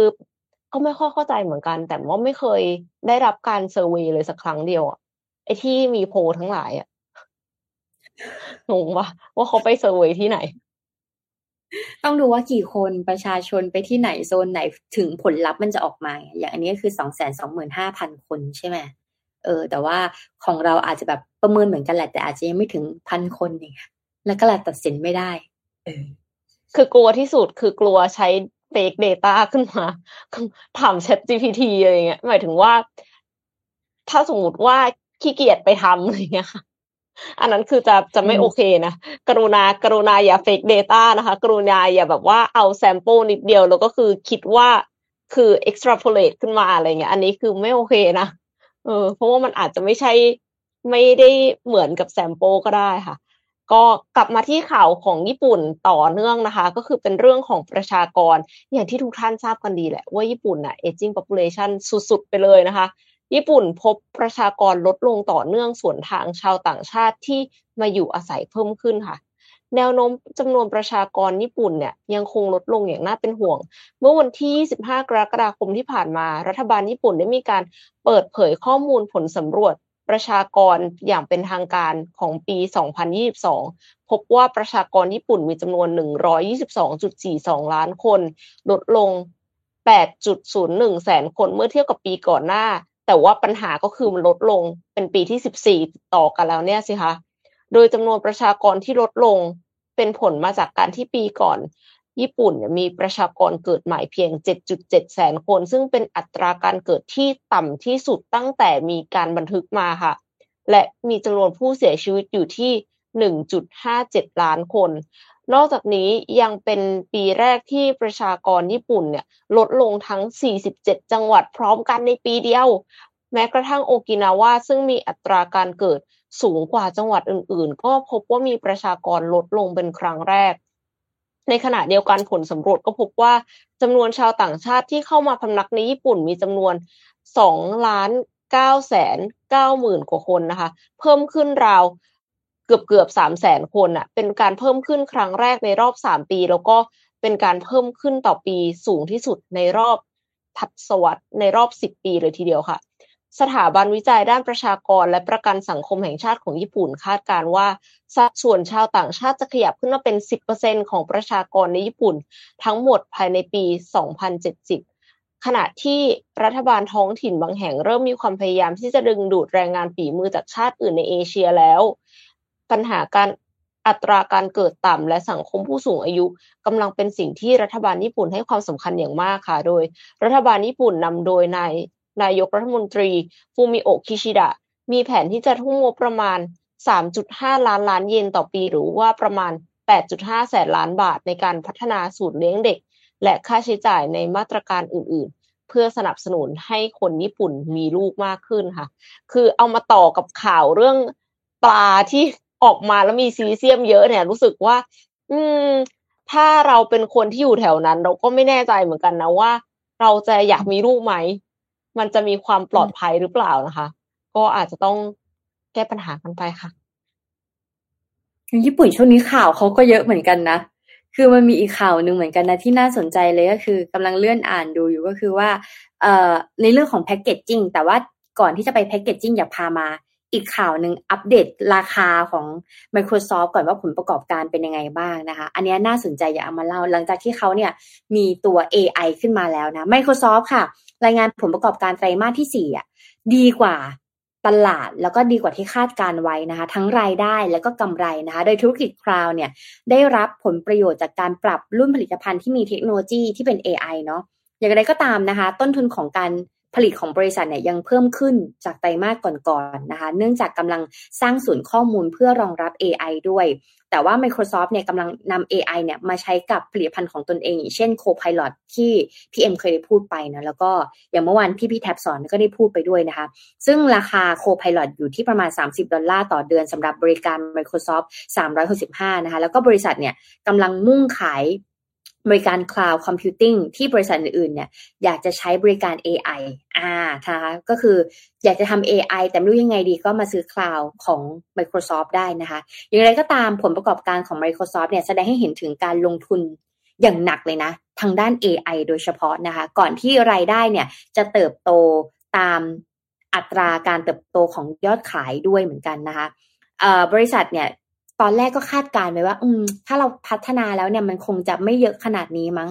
ก็ไม่ค่อยเข้าใจเหมือนกัน แต่ว่าไม่เคยได้รับการ survey เลยสักครั้งเดียวอะไอที่มีโพลทั้งหลายอะงงว่าว่าเขาไป survey ที่ไหน ต้องดูว่ากี่คนประชาชนไปที่ไหนโซนไหนถึงผลลัพธ์มันจะออกมา อย่างอันนี้คือสองแสนสองหมื่นห้าพันคนใช่ไหมเออ แต่ว่าของเราอาจจะแบบประเมินเหมือนกันแหละแต่อาจจะยังไม่ถึงพันคนเนี่ยแล้วก็เลยตัดสินไม่ได้ เออ คือกลัวที่สุดคือกลัวใช้ fake data ขึ้นมา ถาม Chat GPT อะไรเงี้ยหมายถึงว่า ถ้าสมมติว่าขี้เกียจไปทำอะไรเงี้ยค่ะ อันนั้นคือจะจะไม่โอเคนะ กรุณากรุณาอย่า fake data นะคะ กรุณาอย่าแบบว่าเอา sample นิดเดียว แล้วก็คือคิดว่าคือ extrapolate ขึ้นมาอะไรเงี้ย อันนี้คือไม่โอเคนะเออเพราะว่ามันอาจจะไม่ใช่ไม่ได้เหมือนกับแซมเปิลก็ได้ค่ะ ก็กลับมาที่ข่าวของญี่ปุ่นต่อเนื่องนะคะ ก็คือเป็นเรื่องของประชากร อย่างที่ทุกท่านทราบกันดีแหละ ว่าญี่ปุ่นน่ะ aging population สุดๆ ไปเลยนะคะ ญี่ปุ่นพบประชากรลดลงต่อเนื่องส่วนทางชาวต่างชาติที่มาอยู่อาศัยเพิ่มขึ้นค่ะ แนวโน้มจำนวนประชากรญี่ปุ่นเนี่ยยังคงลดลงอย่างน่าเป็นห่วง เมื่อวันที่ 25 กรกฎาคมที่ผ่านมา รัฐบาลญี่ปุ่นได้มีการเปิดเผยข้อมูลผลสำรวจประชากรอย่างเป็นทางการของปี 2022 พบว่าประชากรญี่ปุ่นมีจำนวน 122.42 ล้านคน ลดลง 8.01 แสนคนเมื่อเทียบกับปีก่อนหน้า แต่ว่าปัญหาก็คือมันลดลงเป็นปีที่14ต่อกันแล้วเนี่ยสิคะโดยจำนวนประชากรที่ลดลงเป็นผลมาจากการที่ปีก่อน ญี่ปุ่นมีประชากรเกิดใหม่เพียง 7.7 แสนคน ซึ่งเป็นอัตราการเกิดที่ต่ำที่สุดตั้งแต่มีการบันทึกมาค่ะ และมีจำนวนผู้เสียชีวิตอยู่ที่ 1.57 ล้านคน นอกจากนี้ยังเป็นปีแรกที่ประชากรญี่ปุ่นเนี่ยลดลงทั้ง 47 จังหวัดพร้อมกันในปีเดียว แม้กระทั่งโอกินาวาซึ่งมีอัตราการเกิดสูงกว่าจังหวัดอื่น ๆ ก็พบว่ามีประชากรลดลงเป็นครั้งแรก ในขณะเดียวกันผลสำรวจก็พบว่าจำนวนชาวต่างชาติที่เข้ามาพำนักในญี่ปุ่นมีจำนวน2ล้าน9แสน9หมื่นกว่าคนนะคะ เพิ่มขึ้นราว กือบเกือบ3แสนคนอะ่ะเป็นการเพิ่มขึ้นครั้งแรกในรอบ3ปี แล้วก็เป็นการเพิ่มขึ้นต่อปีสูงที่สุดในรอบทัศวรรษในรอบ10ปีเลยทีเดียวค่ะ สถาบันวิจัยด้านประชากรและประกันสังคมแห่งชาติของญี่ปุ่นคาดการว่าสัดส่วนชาวต่างชาติจะขยับขึ้นมาเป็น 10%ของประชากรในญี่ปุ่น ทั้งหมดภายในปี 2070ขณะที่รัฐบาลท้องถิ่นบางแห่งเริ่มมีความพยายามที่จะดึงดูดแรงงานฝีมือจากชาติอื่นในเอเชียแล้ว ปัญหาการอัตราการเกิดต่ำและสังคมผู้สูงอายุกำลังเป็นสิ่งที่รัฐบาลญี่ปุ่นให้ความสำคัญอย่างมากค่ะ โดย รัฐบาลญี่ปุ่นนำโดยนายนายกรัฐมนตรีฟูมิโอะคิชิดะ มีแผนที่จะทุ่มงบประมาณ 3.5 ล้านล้านเยนต่อปี หรือว่าประมาณ 8.5 แสนล้านบาทในการพัฒนาสูตรเลี้ยงเด็ก และค่าใช้จ่ายในมาตรการอื่น ๆ เพื่อสนับสนุนให้คนญี่ปุ่นมีลูกมากขึ้นค่ะ คือเอามาต่อกับข่าวเรื่องปลาที่ ออกมาแล้วมีซีเซียมเยอะเนี่ย รู้สึกว่า อืม ถ้าเราเป็นคนที่อยู่แถวนั้น เราก็ไม่แน่ใจเหมือนกันนะว่า เราจะอยากมีลูกไหม มันจะมีความปลอดภัยหรือเปล่านะคะ ก็อาจจะต้องแก้ปัญหากันไปค่ะญี่ปุ่นช่วงนี้ข่าวเขาก็เยอะเหมือนกันนะ คือมันมีอีกข่าวหนึ่งเหมือนกันนะที่น่าสนใจเลยก็คือกำลังเลื่อนอ่านดูอยู่ก็คือว่า เอ่อในเรื่องของแพ็กเกจจิ้งแต่ว่าก่อนที่จะไปแพ็กเกจจิ้งอยากพามา อีกข่าวหนึ่งอัปเดตราคาของ Microsoft ก่อนว่าผลประกอบการเป็นยังไงบ้างนะคะ อันนี้น่าสนใจอยากเอามาเล่า หลังจากที่เขาเนี่ยมีตัว AI ขึ้นมาแล้วนะ Microsoft ค่ะ รายงานผลประกอบการไตรมาสที่สี่อะดีกว่าตลาดแล้วก็ดีกว่าที่คาดการไว้นะคะ ทั้งรายได้แล้วก็กำไรนะคะ โดยธุรกิจคลาวเนี่ยได้รับผลประโยชน์จากการปรับรุ่นผลิตภัณฑ์ที่มีเทคโนโลยีที่เป็น AI เนาะอย่างไรก็ตามนะคะ ต้นทุนของการ ผลิตของบริษัทเนี่ยยังเพิ่มขึ้นจากไตรมาสก่อนๆนนะคะ เนื่องจากกำลังสร้างศูนย์ข้อมูลเพื่อรองรับ AI ด้วย แต่ว่า Microsoft เนี่ยกำลังนำ AI เนี่ยมาใช้กับผลิตภัณฑ์ของตนเอง เช่น Copilot ที่พี่เอ็มเคยได้พูดไปนะแล้วก็อย่างเมื่อวานพี่พี่แท็บสอนก็ได้พูดไปด้วยนะคะ ซึ่งราคา Copilot อยู่ที่ประมาณ 30 ดอลลาร์ต่อเดือนสำหรับบริการ Microsoft 365 นะคะแล้วก็บริษัทเนี่ยกำลังมุ่งขาย บริการ Cloud Computing ที่บริษัทอื่นๆเนี่ยอยากจะใช้บริการ AI อ่านะคะก็คืออยากจะทำ AI แต่ไม่รู้ยังไงดีก็มาซื้อ Cloud ของ Microsoft ได้นะคะ อย่างไรก็ตามผลประกอบการของ Microsoft เนี่ยแสดงให้เห็นถึงการลงทุนอย่างหนักเลยนะ ทางด้าน AI โดยเฉพาะนะคะ ก่อนที่รายได้เนี่ยจะเติบโตตามอัตราการเติบโตของยอดขายด้วยเหมือนกันนะคะบริษัทเนี่ย ตอนแรกก็คาดการณ์ไว้ว่า อืม ถ้าเราพัฒนาแล้วเนี่ยมันคงจะไม่เยอะขนาดนี้มั้ง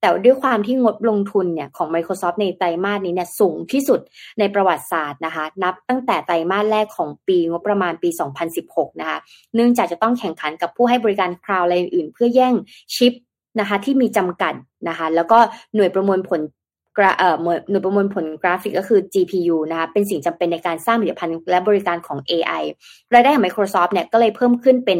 แต่ด้วยความที่งบลงทุนเนี่ยของ Microsoft ในไตรมาสนี้เนี่ยสูงที่สุดในประวัติศาสตร์นะคะ นับตั้งแต่ไตรมาสแรกของปีงบประมาณปี 2016 นะคะ เนื่องจากจะต้องแข่งขันกับผู้ให้บริการคลาวด์รายอื่น เพื่อแย่งชิปนะคะที่มีจำกัดนะคะ แล้วก็หน่วยประมวลผล หน่วยประมวลผลกราฟิกก็คือ GPU นะคะเป็นสิ่งจำเป็นในการสร้างผลิตภัณฑ์และบริการของ AI รายได้ของ Microsoft เนี่ยก็เลยเพิ่มขึ้นเป็น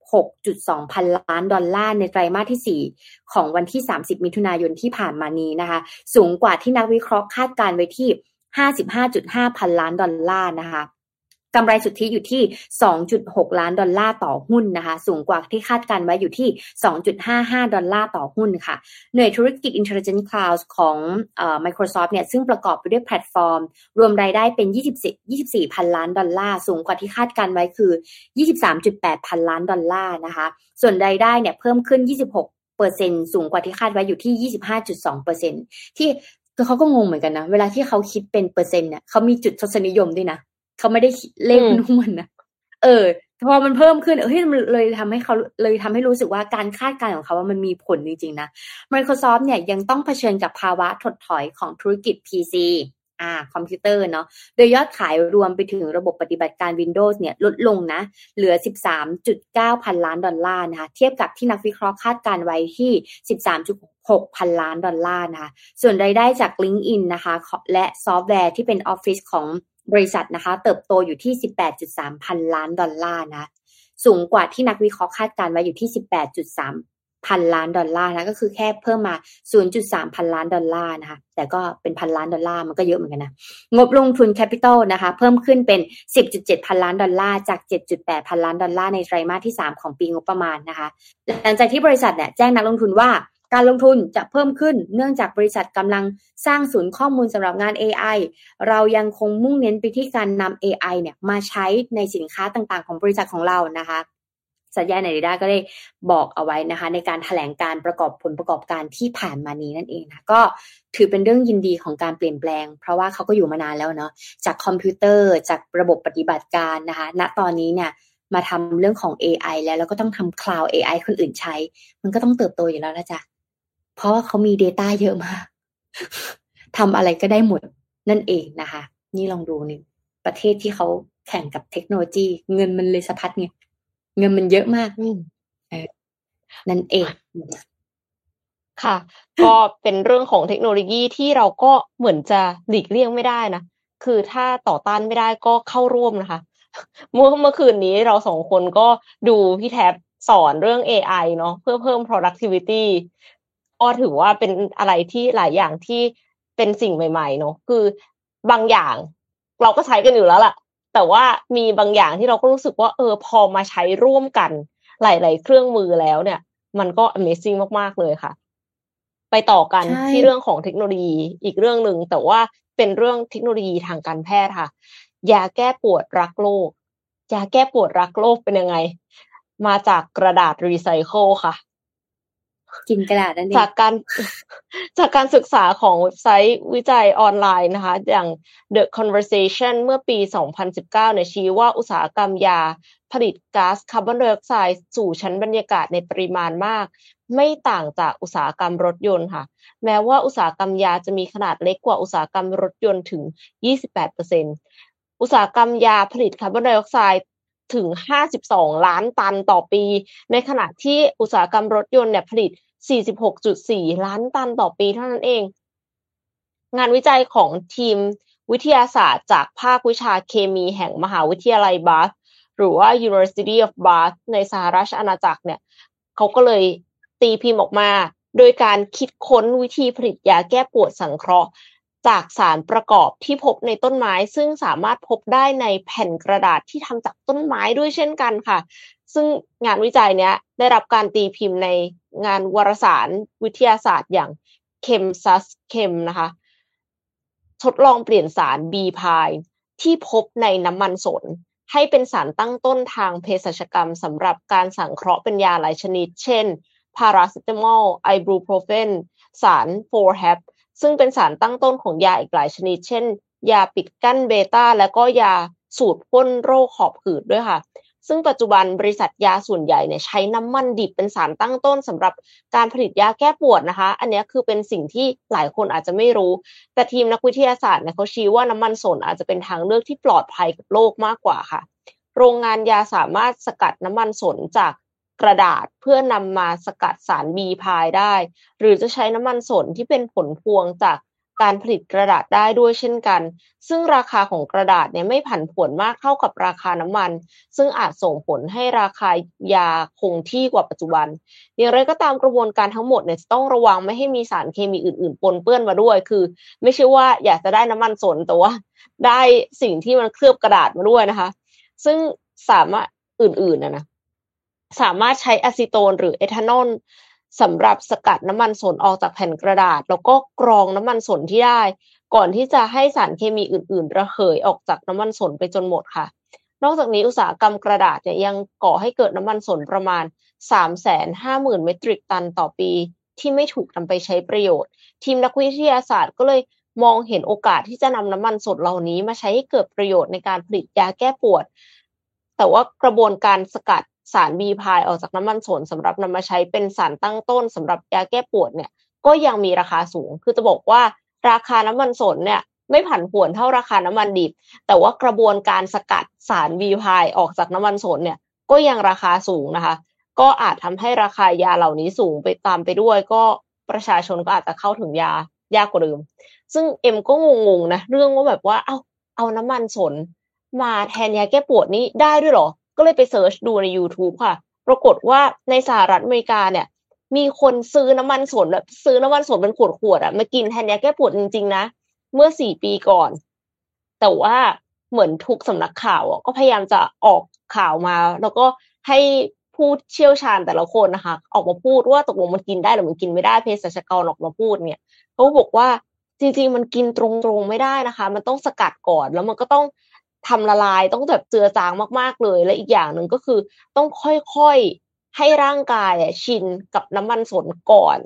56.2 พันล้านดอลลาร์ในไตรมาสที่ 4 ของวันที่ 30 มิถุนายนที่ผ่านมานี้นะคะ สูงกว่าที่นักวิเคราะห์คาดการณ์ไว้ที่ 55.5 พันล้านดอลลาร์นะคะ กำไรสุทธิอยู่ที่ 2.6 ล้านดอลลาร์ต่อหุ้นนะคะ สูงกว่าที่คาดการณ์ไว้อยู่ที่ 2.55 ดอลลาร์ต่อหุ้นค่ะ หน่วยธุรกิจ Intelligent Cloud ของเอ่อ Microsoft เนี่ยซึ่งประกอบไปด้วยแพลตฟอร์ม รวมรายได้เป็น 24 24 พันล้านดอลลาร์ สูงกว่าที่คาดการไว้คือ 23.8 พันล้านดอลลาร์นะคะ ส่วนรายได้เนี่ยเพิ่มขึ้น 26เปอร์เซ็นสูงกว่าที่คาดไว้อยู่ที่ 25.2เปอร์เซ็นที่คือเขาก็งงเหมือนกันนะ เวลาที่เขาคิดเป็นเปอร์เซ็นต์เนี่ยเขามีจุดทศนิยมด้วยนะ เขาไม่ได้เลขนุ่มนะเออพอมันเพิ่มขึ้นเออมันเลยทำให้เขาเลยทำให้รู้สึกว่าการคาดการณ์ของเขาว่ามันมีผลจริงๆนะ Microsoft เนี่ยยังต้องเผชิญกับภาวะถดถอยของธุรกิจ PC อ่าคอมพิวเตอร์เนาะโดยยอดขายรวมไปถึงระบบปฏิบัติการ Windows เนี่ยลดลงนะ เหลือ 13.9 พันล้านดอลลาร์นะคะ เทียบกับที่นักวิเคราะห์คาดการณ์ไว้ที่ 13.6 พันล้านดอลลาร์นะคะ ส่วนรายได้จาก LinkedIn นะคะ และซอฟต์แวร์ที่เป็นออฟฟิศของ บริษัทนะคะ เติบโตอยู่ที่ 18.3 พันล้านดอลลาร์นะ สูงกว่าที่นักวิเคราะห์คาดการณ์ไว้อยู่ที่ 18.3 พันล้านดอลลาร์นะ ก็คือแค่เพิ่มมา 0.3 พันล้านดอลลาร์นะคะ แต่ก็เป็นพันล้านดอลลาร์มันก็เยอะเหมือนกันนะ งบลงทุน capital นะคะ เพิ่มขึ้นเป็น 10.7 พันล้านดอลลาร์ จาก 7.8 พันล้านดอลลาร์ในไตรมาสที่ 3 ของปีงบประมาณนะคะ หลังจากที่บริษัทเนี่ยแจ้งนักลงทุนว่า การลงทุนจะเพิ่มขึ้นเนื่องจากบริษัทกำลังสร้างศูนย์ข้อมูลสำหรับงาน AI เรายังคงมุ่งเน้นไปที่การนำ AI เนี่ยมาใช้ในสินค้าต่างๆ ของบริษัทของเรานะคะสัญญาณไหนด้าก็ได้บอกเอาไว้นะคะ ในการถแถลงการประกอบผลประกอบการที่ผ่านมานี้นั่นเองนะก็ถือเป็นเรื่องยินดีของการเปลี่ยนแปลง เพราะว่าเขาก็อยู่มานานแล้วเนาะจากคอมพิวเตอร์จากระบบปฏิบัติการนะคะ ณตอนนี้เนี่ยมาทำเรื่องของ AI แล้วแล้วก็ต้องทำ cloud AI คนอื่นใช้ มันก็ต้องเติบโตอยู่แล้วละจ้ะ เพราะว่าเขามี Data เยอะมากทำอะไรก็ได้หมดนั่นเองนะคะ นี่ลองดูนี่ประเทศที่เขาแข่งกับเทคโนโลยี เงินมันเลยสะพัดไงเงินมันเยอะมากเออนั่นเองค่ะ ก็เป็นเรื่องของเทคโนโลยีที่เราก็เหมือนจะหลีกเลี่ยงไม่ได้นะคือถ้าต่อต้านไม่ได้ก็เข้าร่วมนะคะ เมื่อเมื่อคืนนี้เราสองคนก็ดูพี่แท็บสอนเรื่อง AI เนาะเพื่อเพิ่ม productivity ก็ถือว่าเป็นอะไรที่หลายอย่างที่เป็นสิ่งใหม่ ๆ เนาะคือบางอย่าง เราก็ใช้กันอยู่แล้วล่ะ แต่ว่ามีบางอย่างที่เราก็รู้สึกว่า เออ พอมาใช้ร่วมกัน หลาย ๆ เครื่องมือแล้วเนี่ย มันก็ Amazing มากๆเลยค่ะ ไปต่อกันที่เรื่องของเทคโนโลยีอีกเรื่องหนึ่งแต่ว่าเป็นเรื่องเทคโนโลยีทางการแพทย์ค่ะยาแก้ปวดรักโรคยาแก้ปวดรักโรคเป็นยังไง มาจากกระดาษรีไซเคิลค่ะ กินกระดาษนั่นเองจากการจากการศึกษาของเว็บไซต์วิจัยออนไลน์นะคะ อย่าง The Conversation เมื่อปี 2019 เนี่ยชี้ว่าอุตสาหกรรมยาผลิตก๊าซคาร์บอนไดออกไซด์สู่ชั้นบรรยากาศในปริมาณมาก ไม่ต่างจากอุตสาหกรรมรถยนต์ค่ะ แม้ว่าอุตสาหกรรมยาจะมีขนาดเล็กกว่าอุตสาหกรรมรถยนต์ถึง 28%ออุตสาหกรรมยาผลิตคาร์บอนไดออกไซด์ ถึง 52 ล้านตันต่อปี ในขณะที่อุตสาหกรรมรถยนต์เนี่ยผลิต 46.4 ล้านตันต่อปีเท่านั้นเอง งานวิจัยของทีมวิทยาศาสตร์จากภาควิชาเคมีแห่งมหาวิทยาลัยบาสหรือว่า University of Bath ในสหราชอาณาจักรเนี่ยเขาก็เลยตีพิมพ์ออกมา โดยการคิดค้นวิธีผลิตยาแก้ปวดสังเคราะห์ จากสารประกอบที่พบในต้นไม้ ซึ่งสามารถพบได้ในแผ่นกระดาษที่ทำจากต้นไม้ด้วยเช่นกันค่ะ ซึ่งงานวิจัยเนี้ยได้รับการตีพิมพ์ในงานวารสารวิทยาศาสตร์อย่าง ChemSusChem นะคะ ทดลองเปลี่ยนสารบีพายที่พบในน้ำมันสน ให้เป็นสารตั้งต้นทางเภสัชกรรมสำหรับการสังเคราะห์เป็นยาหลายชนิด เช่นพาราเซตามอลไอบูโปรเฟนสารโฟร์แฮป ซึ่งเป็นสารตั้งต้นของยาอีกหลายชนิด เช่น ยาปิดกั้นเบต้าและก็ยาสูตรพ่นโรคหอบหืดด้วยค่ะ ซึ่งปัจจุบันบริษัทยาส่วนใหญ่เนี่ยใช้น้ำมันดิบเป็นสารตั้งต้นสำหรับการผลิตยาแก้ปวดนะคะ อันนี้คือเป็นสิ่งที่หลายคนอาจจะไม่รู้ แต่ทีมนักวิทยาศาสตร์เนี่ยเขาชี้ว่าน้ำมันสนอาจจะเป็นทางเลือกที่ปลอดภัยกับโลกมากกว่าค่ะ โรงงานยาสามารถสกัดน้ำมันสนจาก กระดาษเพื่อนำมาสกัดสารบีพายได้ หรือจะใช้น้ำมันสนที่เป็นผลพวงจากการผลิตกระดาษได้ด้วยเช่นกัน ซึ่งราคาของกระดาษเนี่ยไม่ผันผวนมากเท่ากับราคาน้ำมัน ซึ่งอาจส่งผลให้ราคายาคงที่กว่าปัจจุบัน อย่างไรก็ตามกระบวนการทั้งหมดเนี่ยต้องระวังไม่ให้มีสารเคมีอื่น ๆ ปนเปื้อนมาด้วย คือ ไม่ใช่ว่าอยากจะได้น้ำมันสนแต่ว่าได้สิ่งที่มันเคลือบกระดาษมาด้วยนะคะ ซึ่งสามารถอื่นๆนะนะ สามารถใช้อะซิโตนหรือเอทานอลสำหรับสกัดน้ำมันสนออกจากแผ่นกระดาษ แล้วก็กรองน้ำมันสนที่ได้ ก่อนที่จะให้สารเคมีอื่น ๆ ระเหยออกจากน้ำมันสนไปจนหมดค่ะ นอกจากนี้อุตสาหกรรมกระดาษเนี่ยยังก่อให้เกิดน้ำมันสนประมาณ 350,000 เมตริกตันต่อปี ที่ไม่ถูกนำไปใช้ประโยชน์ ทีมนักวิทยาศาสตร์ก็เลยมองเห็นโอกาสที่จะนำน้ำมันสดเหล่านี้มาใช้ให้เกิดประโยชน์ในการผลิตยาแก้ปวด แต่ว่ากระบวนการสกัด สารบีพายออกจากน้ำมันสนสำหรับนำมาใช้เป็นสารตั้งต้นสำหรับยาแก้ปวดเนี่ย ก็ยังมีราคาสูง คือจะบอกว่าราคาน้ำมันสนเนี่ยไม่ผันผวนเท่าราคาน้ำมันดิบ แต่ว่ากระบวนการสกัดสารบีพายออกจากน้ำมันสนเนี่ย ก็ยังราคาสูงนะคะ ก็อาจทำให้ราคายาเหล่านี้สูงไปตามไปด้วย ก็ประชาชนก็อาจจะเข้าถึงยายากกว่าเดิม ซึ่งเอ็มก็งงๆนะเรื่องว่าแบบว่าเอาเอาน้ำมันสนมาแทนยาแก้ปวดนี้ได้ด้วยหรอ ก็เลยไปเสิร์ชดูใน YouTube ค่ะ ปรากฏว่าในสหรัฐอเมริกาเนี่ย มีคนซื้อน้ำมันสนแบบซื้อน้ำมันสนเป็นขวดๆอะมากินแทนยาแก้ปวดจริงๆนะ เมื่อสี่ปีก่อน แต่ว่าเหมือนทุกสำนักข่าวก็พยายามจะออกข่าวมา แล้วก็ให้ผู้เชี่ยวชาญแต่ละคนนะคะ ออกมาพูดว่าตกลงมันกินได้หรือมันกินไม่ได้เภสัชกรออกมาพูดเนี่ยเขาบอกว่าจริง ๆ มันกินตรงๆไม่ได้นะคะ มันต้องสกัดก่อนแล้วมันก็ต้อง ทำละลายต้องแบบเจือจางมากๆเลย และอีกอย่างหนึ่งก็คือต้องค่อยๆให้ร่างกายชินกับน้ำมันสนก่อน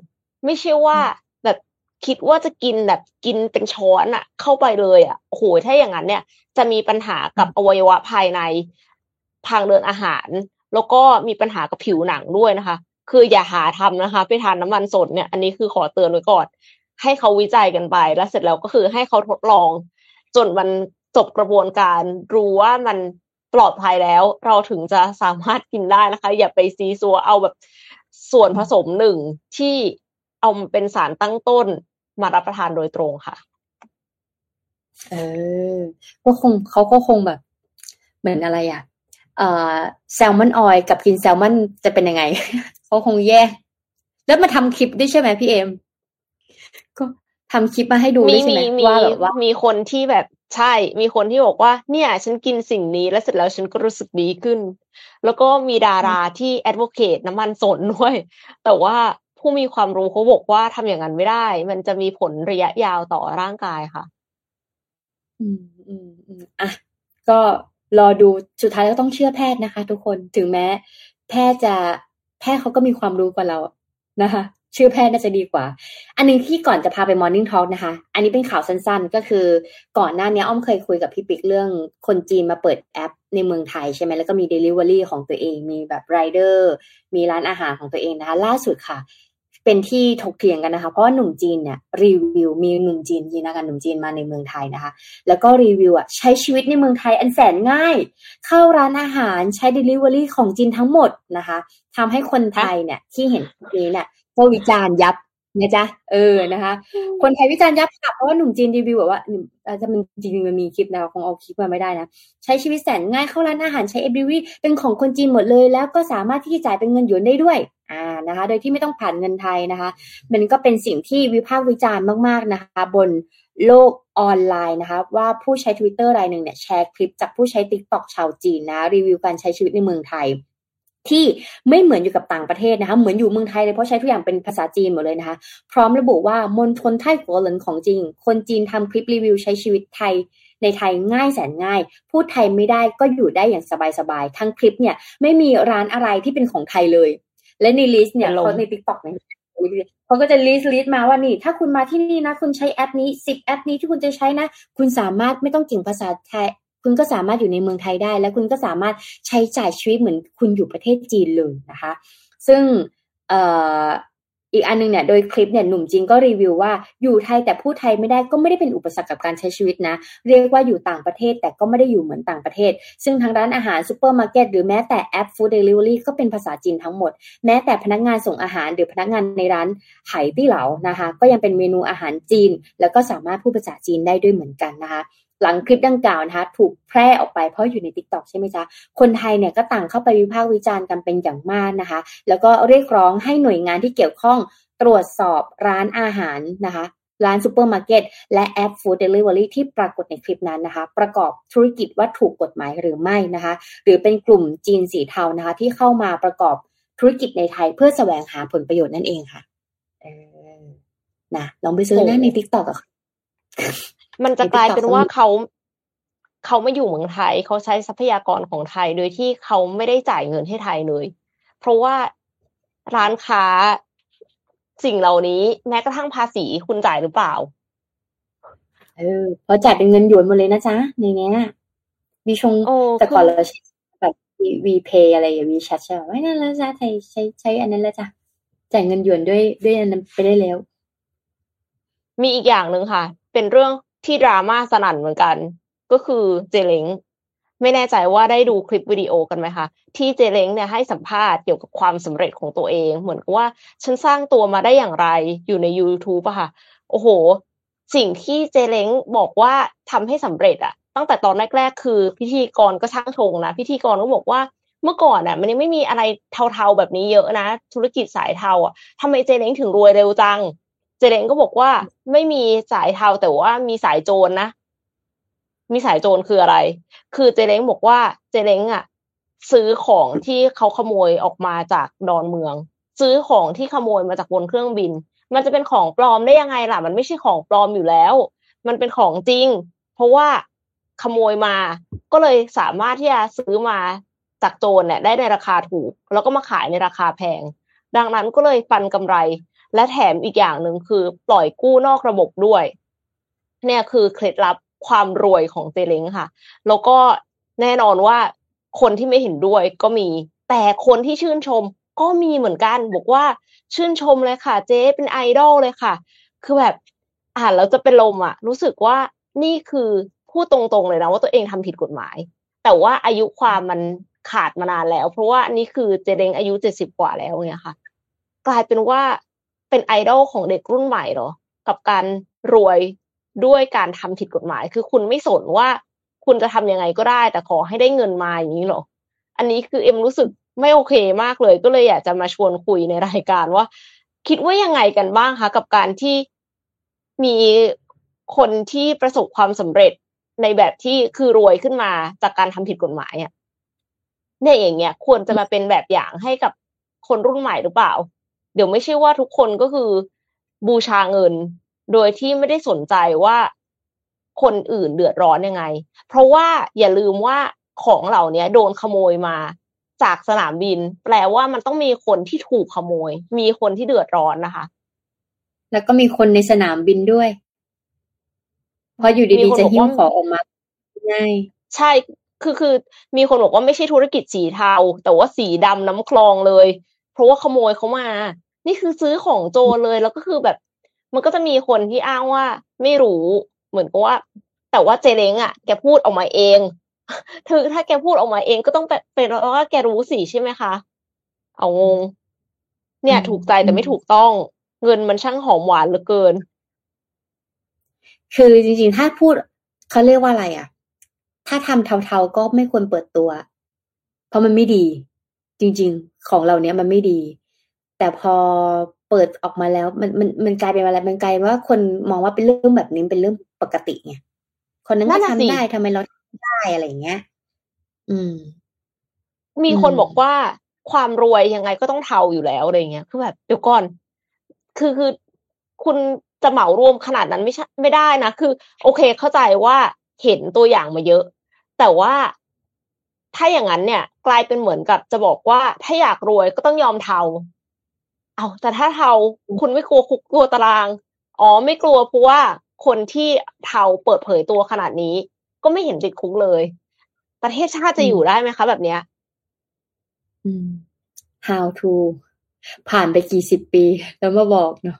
ไม่ใช่ว่าแบบคิดว่าจะกินแบบกินเป็นช้อนอะเข้าไปเลยอะโอ้โหถ้าอย่างนั้นเนี่ย จะมีปัญหากับอวัยวะภายในทางเดินอาหาร แล้วก็มีปัญหากับผิวหนังด้วยนะคะ คืออย่าหาทำนะคะ ไปทานน้ำมันสดเนี่ย อันนี้คือขอเตือนไว้ก่อน ให้เขาวิจัยกันไป แล้วเสร็จแล้วก็คือให้เขาทดลอง จนมัน จบกระบวนการรู้ว่ามันปลอดภัยแล้ว เราถึงจะสามารถกินได้นะคะ อย่าไปซีซัวเอาแบบส่วนผสมหนึ่งที่เอาเป็นสารตั้งต้นมารับประทานโดยตรงค่ะ เออก็คงเขาก็คงแบบ เหมือนอะไรอะเอ่อแซลมอนออยกับกินแซลมอนจะเป็นยังไงเขาคงแย่แล้วมาทำคลิปด้วยใช่ไหมพี่เอมก็ทำคลิปมาให้ดูด้วยใช่ไหมว่าแบบว่ามีคนที่แบบ ใช่ มีคนที่บอกว่า เนี่ย ฉันกินสิ่งนี้แล้วเสร็จแล้วฉันก็รู้สึกดีขึ้น แล้วก็มีดาราที่แอดโวเคตน้ำมันสนด้วย แต่ว่าผู้มีความรู้เขาบอกว่าทำอย่างนั้นไม่ได้ มันจะมีผลระยะยาวต่อร่างกายค่ะ อืมอืมอืมอะ ก็รอดูสุดท้ายก็ต้องเชื่อแพทย์นะคะ ทุกคนถึงแม้ แพทย์จะแพทย์เขาก็มีความรู้กว่าเรานะคะ ชื่อแพทย์น่าจะดีกว่า อันนึงที่ก่อนจะพาไป Morning Talk นะคะ อันนี้เป็นข่าวสั้นๆ ก็คือก่อนหน้านี้อ้อมเคยคุยกับพี่ปิ๊กเรื่องคนจีนมาเปิดแอปในเมืองไทยใช่ไหมแล้วก็มี Delivery ของตัวเอง มีแบบไรเดอร์มีร้านอาหารของตัวเองนะคะ ล่าสุดค่ะ เป็นที่ถกเถียงกันนะคะ เพราะหนุ่มจีนเนี่ยรีวิวมีหนุ่มจีนยีนากันหนุ่มจีนมาในเมืองไทยนะคะ แล้วก็รีวิวอะใช้ชีวิตในเมืองไทยอันแสนง่าย เข้าร้านอาหารใช้ Delivery ของจีนทั้งหมดนะคะทำให้คนไทยเนี่ยที่เห็นนี้เนี่ย ก็วิจารณ์ยับนะจ๊ะเออนะคะ คนไทยวิจารณ์ยับค่ะเพราะว่าหนุ่มจีนรีวิวแบบว่าอาจจะมันจริงๆมันมีคลิปนะคงเอาคลิปมาไม่ได้นะ ใช้ชีวิตแสนง่ายเข้าร้านอาหารใช้เอบิวีเป็นของคนจีนหมดเลย แล้วก็สามารถที่จะจ่ายเป็นเงินหยวนได้ด้วยอ่านะคะ โดยที่ไม่ต้องผ่านเงินไทยนะคะ มันก็เป็นสิ่งที่วิพากษ์วิจารณ์มาก ๆนะคะ บนโลกออนไลน์นะคะ ว่าผู้ใช้ Twitter รายหนึ่งเนี่ยแชร์คลิปจากผู้ใช้ TikTok ชาวจีนนะ รีวิวการใช้ชีวิตในเมืองไทย ที่ไม่เหมือนอยู่กับต่างประเทศนะคะ เหมือนอยู่เมืองไทยเลยเพราะใช้ทุกอย่างเป็นภาษาจีนหมดเลยนะคะ พร้อมระบุว่ามณฑลไทกัวเหลินของจริง คนจีนทำคลิปรีวิวใช้ชีวิตไทยในไทยง่ายแสนง่าย พูดไทยไม่ได้ก็อยู่ได้อย่างสบายๆ ทั้งคลิปเนี่ยไม่มีร้านอะไรที่เป็นของไทยเลย และใน list เนี่ยเขาใน TikTok เนี่ยเขาก็จะ list list มาว่านี่ ถ้าคุณมาที่นี่นะ คุณใช้แอปนี้สิบแอปนี้ที่คุณจะใช้นะ คุณสามารถไม่ต้องเก่งภาษาไทย คุณก็สามารถอยู่ในเมืองไทยได้ และคุณก็สามารถใช้จ่ายชีวิตเหมือนคุณอยู่ประเทศจีนเลยนะคะ ซึ่งอีกอันนึงเนี่ยโดยคลิปเนี่ยหนุ่มจีนก็รีวิวว่าอยู่ไทยแต่พูดไทยไม่ได้ก็ไม่ได้เป็นอุปสรรคกับการใช้ชีวิตนะ เรียกว่าอยู่ต่างประเทศแต่ก็ไม่ได้อยู่เหมือนต่างประเทศ ซึ่งทางร้านอาหารซูเปอร์มาร์เก็ตหรือแม้แต่แอป food delivery ก็เป็นภาษาจีนทั้งหมด แม้แต่พนักงานส่งอาหารหรือพนักงานในร้านไหตี้เหลานะคะ ก็ยังเป็นเมนูอาหารจีน แล้วก็สามารถพูดภาษาจีนได้ด้วยเหมือนกันนะคะ หลังคลิปดังกล่าวนะคะถูกแพร่ออกไปเพราะอยู่ใน TikTok ใช่ไหมจ๊ะ คนไทยเนี่ยก็ต่างเข้าไปวิพากษ์วิจารณ์กันเป็นอย่างมากนะคะ แล้วก็เรียกร้องให้หน่วยงานที่เกี่ยวข้องตรวจสอบร้านอาหารนะคะ ร้านซูเปอร์มาร์เก็ตและแอป food delivery ที่ปรากฏในคลิปนั้นนะคะ ประกอบธุรกิจว่าถูกกฎหมายหรือไม่นะคะ หรือเป็นกลุ่มจีนสีเทานะคะ ที่เข้ามาประกอบธุรกิจในไทยเพื่อแสวงหาผลประโยชน์นั่นเองค่ะนะลองไปซื้อนะใน TikTok อะ มันจะกลายเป็นว่าเขาเขาไม่อยู่เมืองไทย เขาใช้ทรัพยากรของไทย โดยที่เขาไม่ได้จ่ายเงินให้ไทยเลย เพราะว่าร้านค้าสิ่งเหล่านี้แม้กระทั่งภาษีคุณจ่ายหรือเปล่า เออพอจ่ายเป็นเงินหยวนหมดเลยนะจ๊ะ ในเนี้ยมีชงแต่ก่อนเราใช้แบบวีเพย์อะไรอย่างวีแชทใช่ไหมไม่นั่นแล้วจ้ะไทยใช้ใช้อันนั้นแล้วจ้ะจ่ายเงินหยวนด้วยด้วยอันนั้นไปได้แล้ว มีอีกอย่างหนึ่งค่ะ เป็นเรื่อง ที่ดราม่าสนั่นเหมือนกัน ก็คือเจเล้งไม่แน่ใจว่าได้ดูคลิปวิดีโอกันไหมคะที่เจเล้งเนี่ยให้สัมภาษณ์เกี่ยวกับความสำเร็จของตัวเอง เหมือนกับว่าฉันสร้างตัวมาได้อย่างไรอยู่ใน YouTube อะค่ะ โอ้โห สิ่งที่เจเล้งบอกว่าทำให้สำเร็จอะตั้งแต่ตอนแรกๆ คือ พิธีกรก็ช่างชงนะพิธีกรก็บอกว่าเมื่อก่อนอะมันยังไม่มีอะไรเทาๆแบบนี้เยอะนะ ธุรกิจสายเทาอะทำไมเจเล้งถึงรวยเร็วจัง เจเล้งก็บอกว่าไม่มีสายเทาแต่ว่ามีสายโจรนนะมีสายโจรคืออะไร คือเจเล้งบอกว่าเจเล้งอะ ซื้อของที่เขาขโมยออกมาจากดอนเมือง ซื้อของที่ขโมยมาจากบนเครื่องบิน มันจะเป็นของปลอมได้ยังไงล่ะ มันไม่ใช่ของปลอมอยู่แล้ว มันเป็นของจริง เพราะว่าขโมยมา ก็เลยสามารถที่จะซื้อมาจากโจรเนี่ยได้ในราคาถูก แล้วก็มาขายในราคาแพง ดังนั้นก็เลยฟันกำไร และแถมอีกอย่างหนึ่งคือปล่อยกู้นอกระบบด้วย เนี่ยคือเคล็ดลับความรวยของเจเล้งค่ะ แล้วก็แน่นอนว่าคนที่ไม่เห็นด้วยก็มี แต่คนที่ชื่นชมก็มีเหมือนกันบอกว่าชื่นชมเลยค่ะ เจ๊เป็นไอดอลเลยค่ะ คือแบบอ่านแล้วจะเป็นลมอะรู้สึกว่านี่คือพูดตรงๆเลยนะว่าตัวเองทำผิดกฎหมาย แต่ว่าอายุความมันขาดมานานแล้ว เพราะว่านี่คือเจเล้งอายุเจ็ดสิบกว่าแล้วเนี่ยค่ะ กลายเป็นว่า เป็นไอดอลของเด็กรุ่นใหม่เหรอ กับการรวยด้วยการทำผิดกฎหมาย คือคุณไม่สนว่าคุณจะทำยังไงก็ได้ แต่ขอให้ได้เงินมาอย่างนี้หรอ อันนี้คือเอ็มรู้สึกไม่โอเคมากเลย ก็เลยอยากจะมาชวนคุยในรายการว่า คิดว่ายังไงกันบ้างคะกับการที่มีคนที่ประสบความสำเร็จในแบบที่คือรวยขึ้นมาจากการทำผิดกฎหมายอะเนี่ยอย่างเงี้ยควรจะมาเป็นแบบอย่างให้กับคนรุ่นใหม่หรือเปล่า เดี๋ยวไม่ใช่ว่าทุกคนก็คือบูชาเงิน โดยที่ไม่ได้สนใจว่าคนอื่นเดือดร้อนยังไง เพราะว่าอย่าลืมว่าของเหล่านี้โดนขโมยมาจากสนามบิน แปลว่ามันต้องมีคนที่ถูกขโมย มีคนที่เดือดร้อนนะคะ แล้วก็มีคนในสนามบินด้วย เพราะอยู่ดีๆจะหิ้วของออกมาง่ายใช่คือคือ มีคนบอกว่าไม่ใช่ธุรกิจสีเทาแต่ว่าสีดำน้ำคลองเลย เพราะว่าขโมยเขามา นี่คือซื้อของโจรเลยแล้วก็คือแบบ มันก็จะมีคนที่อ้างว่า ไม่รู้เหมือนกับว่า แต่ว่าเจเล้งอะแกพูดออกมาเองถือถ้าแกพูดออกมาเองก็ต้องเป็นวว่าแกรู้สิใช่ไหมคะเอางง เนี่ย ถูกใจแต่ไม่ถูกต้อง เงินมันช่างหอมหวานเหลือเกิน คือจริงๆ ถ้าพูดเขาเรียกว่าอะไรอะ ถ้าทำเทาๆก็ไม่ควรเปิดตัว เพราะมันไม่ดี จริง ๆ ของเราเนี้ยมันไม่ดี แต่พอเปิดออกมาแล้ว มันมันมันกลายเป็นอะไรมันกลายว่าคนมองว่าเป็นเรื่องแบบนี้เป็นเรื่องปกติไงคนนั้นก็ทำได้ทำไมเราได้อะไรเงี้ย อืม มีคนบอกว่าความรวยยังไงก็ต้องเทาอยู่แล้วอะไรเงี้ยคือแบบเดี๋ยวก่อน คือคือคุณจะเหมารวมขนาดนั้นไม่ใช่ไม่ได้นะคือ โอเคเข้าใจว่าเห็นตัวอย่างมาเยอะ แต่ว่าถ้าอย่างนั้นเนี่ย กลายเป็นเหมือนกับจะบอกว่าถ้าอยากรวยก็ต้องยอมเทา เอาแต่ถ้าเทาคุณไม่กลัวคุกกลัวตาราง อ๋อไม่กลัวเพราะว่าคนที่เทาเปิดเผยตัวขนาดนี้ ก็ไม่เห็นติดคุกเลย ประเทศชาติจะอยู่ได้ไหมคะ แบบเนี้ยอืม how to ผ่านไปกี่สิบปี แล้วมาบอกเนาะ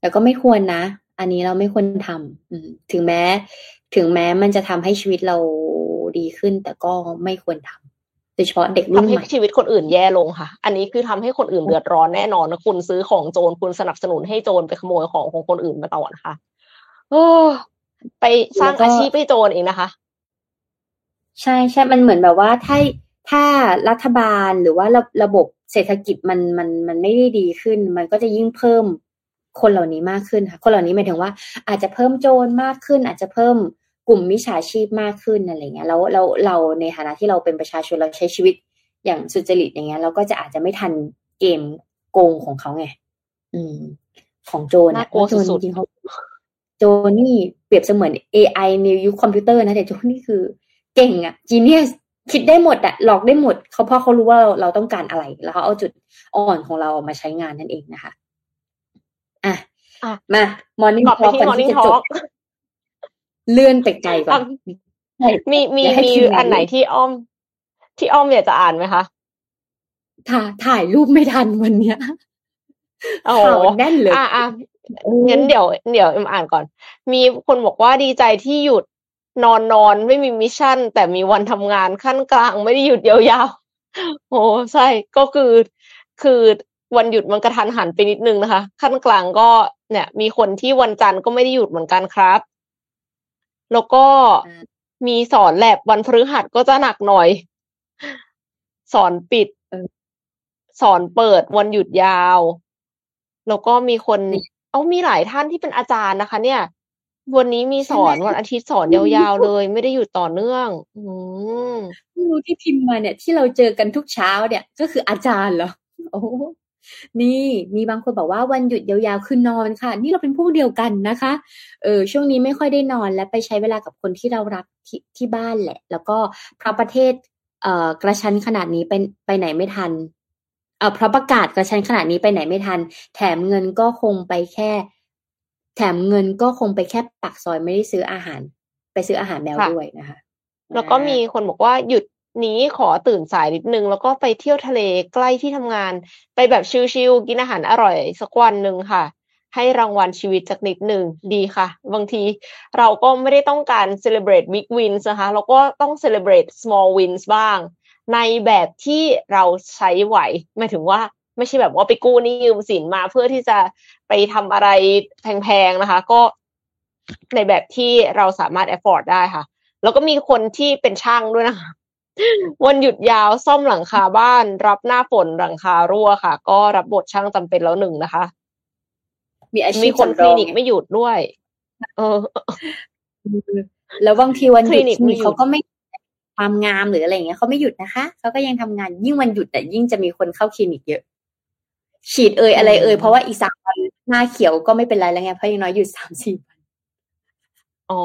แต่ก็ไม่ควรนะ อันนี้เราไม่ควรทำถึงแม้ ถึงแม้มันจะทำให้ชีวิตเราดีขึ้น แต่ก็ไม่ควรทำโดยเฉพาะเด็กรุ่นใหม่ชีวิตคนอื่นแย่ลงค่ะ อันนี้คือทำให้คนอื่นเดือดร้อนแน่นอนนะคุณซื้อของโจรคุณสนับสนุนให้โจรไปขโมยของของคนอื่นมาต่อนะคะโอ้ไปสร้างอาชีพให้โจรเองนะคะ ใช่ใช่มันเหมือนแบบว่าถ้าถ้ารัฐบาลหรือว่าระระบบเศรษฐกิจมันมันมันไม่ได้ดีขึ้น มันก็จะยิ่งเพิ่มคนเหล่านี้มากขึ้นค่ะ คนเหล่านี้หมายถึงว่า อาจจะเพิ่มโจรมากขึ้น อาจจะเพิ่ม กลุ่มมิจฉาชีพมากขึ้นอะไรเงี้ยแล้วเราเราในฐานะที่เราเป็นประชาชนเราใช้ชีวิตอย่างสุจริตอย่างเงี้ยเราก็จะอาจจะไม่ทันเกมโกงของเขาไงอืม ของโจรนะโจรจริงเขาโจนี่เปรียบเสมือน AI ในยุคคอมพิวเตอร์นะแต่โจนี่คือเก่งอะจีเนียสคิดได้หมดอะหลอกได้หมดเขาเพราะเขารู้ว่าเราเราต้องการอะไร แล้วเขาเอาจุดอ่อนของเรามาใช้งานนั่นเองนะคะ อะมา มอร์นิ่งทอล์กก่อนที่จะจบ เลื่อนไปไกลก่อนมีมีมีอันไหนที่อ้อม ที่อ้อมอยากจะอ่านไหมคะถ่าถ่ายรูปไม่ทันวันเนี้ยข่าวแน่นเลยอะอะงั้นเดี๋ยวเดี๋ยวเอ็มอ่านก่อน มีคนบอกว่าดีใจที่หยุดนอนนอนไม่มี Mission แต่มีวันทำงานคั่นกลางไม่ได้หยุดยาวๆโอ้ใช่ก็คือคือวันหยุดมันกะทันหันไปนิดนึงนะคะ คั่นกลางก็เนี่ย มีคนที่วันจันทร์ก็ไม่ได้หยุดเหมือนกันครับ แล้วก็มีสอนแลบวันพฤหัสก็จะหนักหน่อย สอนปิด สอนเปิดวันหยุดยาว แล้วก็มีคน เอามีหลายท่านที่เป็นอาจารย์นะคะ เนี่ย วันนี้มีสอนวันอาทิตย์สอนยาวๆเลย ไม่ได้หยุดต่อเนื่อง อืมรู้ที่พิมพ์มาเนี่ย ที่เราเจอกันทุกเช้าเนี่ย ก็คืออาจารย์เหรอโอ้ นี่มีบางคนบอกว่าวันหยุดยาวๆคือนอนค่ะ นี่เราเป็นพวกเดียวกันนะคะเออช่วงนี้ไม่ค่อยได้นอนและไปใช้เวลากับคนที่เรารักที่ที่บ้านแหละ แล้วก็เพราะประเทศเอ่อกระชั้นขนาดนี้ไปไปไหนไม่ทันเอ่อเพราะประกาศกระชั้นขนาดนี้ไปไหนไม่ทัน แถมเงินก็คงไปแค่ แถมเงินก็คงไปแค่ปักซอยไม่ได้ซื้ออาหาร ไปซื้ออาหารแมวด้วยนะคะ แล้วก็มีคนบอกว่าหยุด นี้ขอตื่นสายนิดนึง แล้วก็ไปเที่ยวทะเลใกล้ที่ทำงาน ไปแบบชิลๆกินอาหารอร่อยสักวันหนึ่งค่ะ ให้รางวัลชีวิตสักนิดหนึ่งดีค่ะ บางทีเราก็ไม่ได้ต้องการ celebrate big wins นะคะเราก็ต้อง celebrate small wins บ้าง ในแบบที่เราใช้ไหวหมายถึงว่าไม่ใช่แบบว่าไปกู้นี่ยืมสินมาเพื่อที่จะไปทำอะไรแพงๆนะคะ ก็ในแบบที่เราสามารถ afford ได้ค่ะ แล้วก็มีคนที่เป็นช่างด้วยนะคะ วันหยุดยาวซ่อมหลังคาบ้าน รับหน้าฝนหลังคารั่วค่ะ ก็รับบทช่างจำเป็นแล้วหนึ่งนะคะ มีอาชีพมีคนคลินิกไม่หยุดด้วย เออ แล้วบางทีวันหยุดมีเขาก็ไม่ความงามหรืออะไรเงี้ยเขาไม่หยุดนะคะเขาก็ยังทำงานยิ่งวันหยุดแต่ยิ่งจะมีคนเข้าคลินิกเยอะ ฉีดเอ่ยอะไรเอ่ยเพราะว่าอีสามวันหน้าเขียวก็ไม่เป็นไรแล้วไงเพราะยังน้อยหยุดสามสี่วันอ๋อ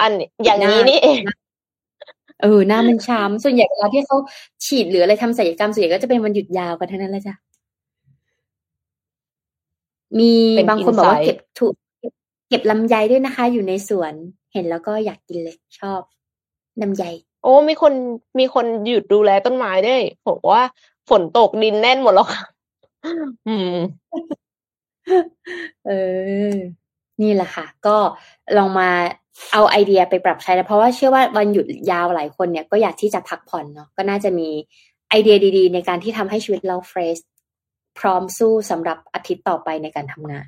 อันอย่างนี้นี่เอง เออหน้ามันช้ำส่วนใหญ่เวลาที่เขาฉีดหรืออะไรทำศัลยกรรมส่วนใหญ่ก็จะเป็นวันหยุดยาวกันทั้งนั้นแหละจ้ะมีบางคนบอกว่าเก็บถูกเก็บลำไยด้วยนะคะ อยู่ในสวนเห็นแล้วก็อยากกินเลยชอบลำไยโอ้มีคนมีคนหยุดดูแลต้นไม้ด้วยผมว่าฝนตกดินแน่นหมดแล้วค่ะอืม เออ นี่แหละค่ะ ก็ลองมา เอาไอเดียไปปรับใช้นะเพราะว่าเชื่อว่าวันหยุดยาวหลายคนเนี่ยก็อยากที่จะพักผ่อนเนาะก็น่าจะมีไอเดียดีๆ ในการที่ทำให้ชีวิตเราเฟรชพร้อมสู้สำหรับอาทิตย์ต่อไปในการทำงาน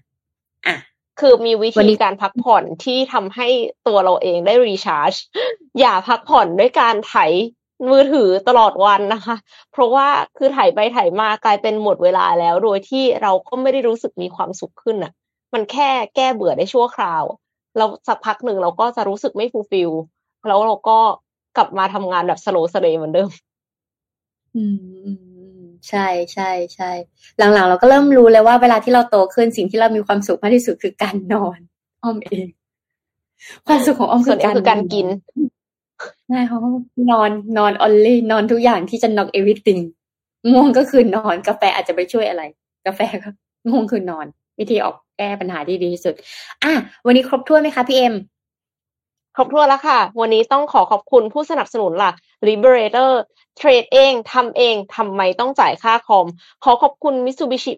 อะคือมีวิวันธีนี้การพักผ่อนที่ทำให้ตัวเราเองได้ recharge อย่าพักผ่อนด้วยการไถมือถือตลอดวันนะคะ เพราะว่าคือไถไปไถมากลายเป็นหมดเวลาแล้ว โดยที่เราก็ไม่ได้รู้สึกมีความสุขขึ้นอะ มันแค่แก้เบื่อได้ชั่วคราว เราสักพักหนึ่งเราก็จะรู้สึกไม่ fulfill แล้วเราก็กลับมาทำงานแบบสะโหลสะเหลเหมือนเดิมอืมอืมอืมใช่ใช่ใช่หลังๆ เราก็เริ่มรู้เลยว่าเวลาที่เราโตขึ้นสิ่งที่เรามีความสุขมากที่สุดคือการนอนอ้อมเอง ความสุขของอ้อมส่วนนี้คือการกินใช่เขานอนนอน only นอนทุกอย่างที่จะ knock everything ง่วงก็คือนอนกาแฟอาจจะไม่ช่วยอะไร กาแฟก็ง่วงคือนอน วิธีออก แก้ปัญหาที่ดีที่สุด อะ วันนี้ครบถ้วนไหมคะพี่เอ็มครบถ้วนแล้วค่ะ วันนี้ต้องขอขอบคุณผู้สนับสนุนลัก Liberator เทรดเองทำเองทำไมต้องจ่ายค่าคอม ขอขอบคุณ Mitsubishi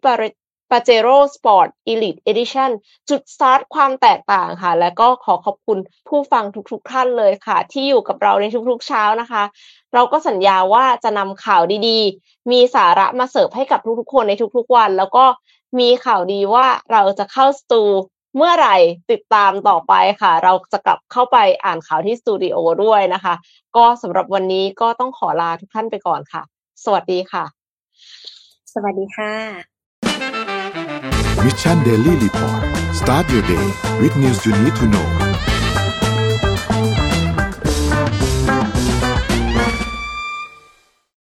Pajero Sport Elite Edition จุดสตาร์ทความแตกต่างค่ะ และก็ขอขอบคุณผู้ฟังทุกๆท่านเลยค่ะ ที่อยู่กับเราในทุกๆเช้านะคะ เราก็สัญญาว่าจะนำข่าวดีๆ มีสาระมาเสิร์ฟให้กับทุกๆคนในทุกๆวัน แล้วก็ มีข่าวดีว่าเราจะเข้าสตูเมื่อไหร่ติดตามต่อไปค่ะ เราจะกลับเข้าไปอ่านข่าวที่สตูดิโอด้วยนะคะ ก็สำหรับวันนี้ก็ต้องขอลาทุกท่านไปก่อนค่ะ สวัสดีค่ะ สวัสดีค่ะ Mission Daily Report start your day with news you need to know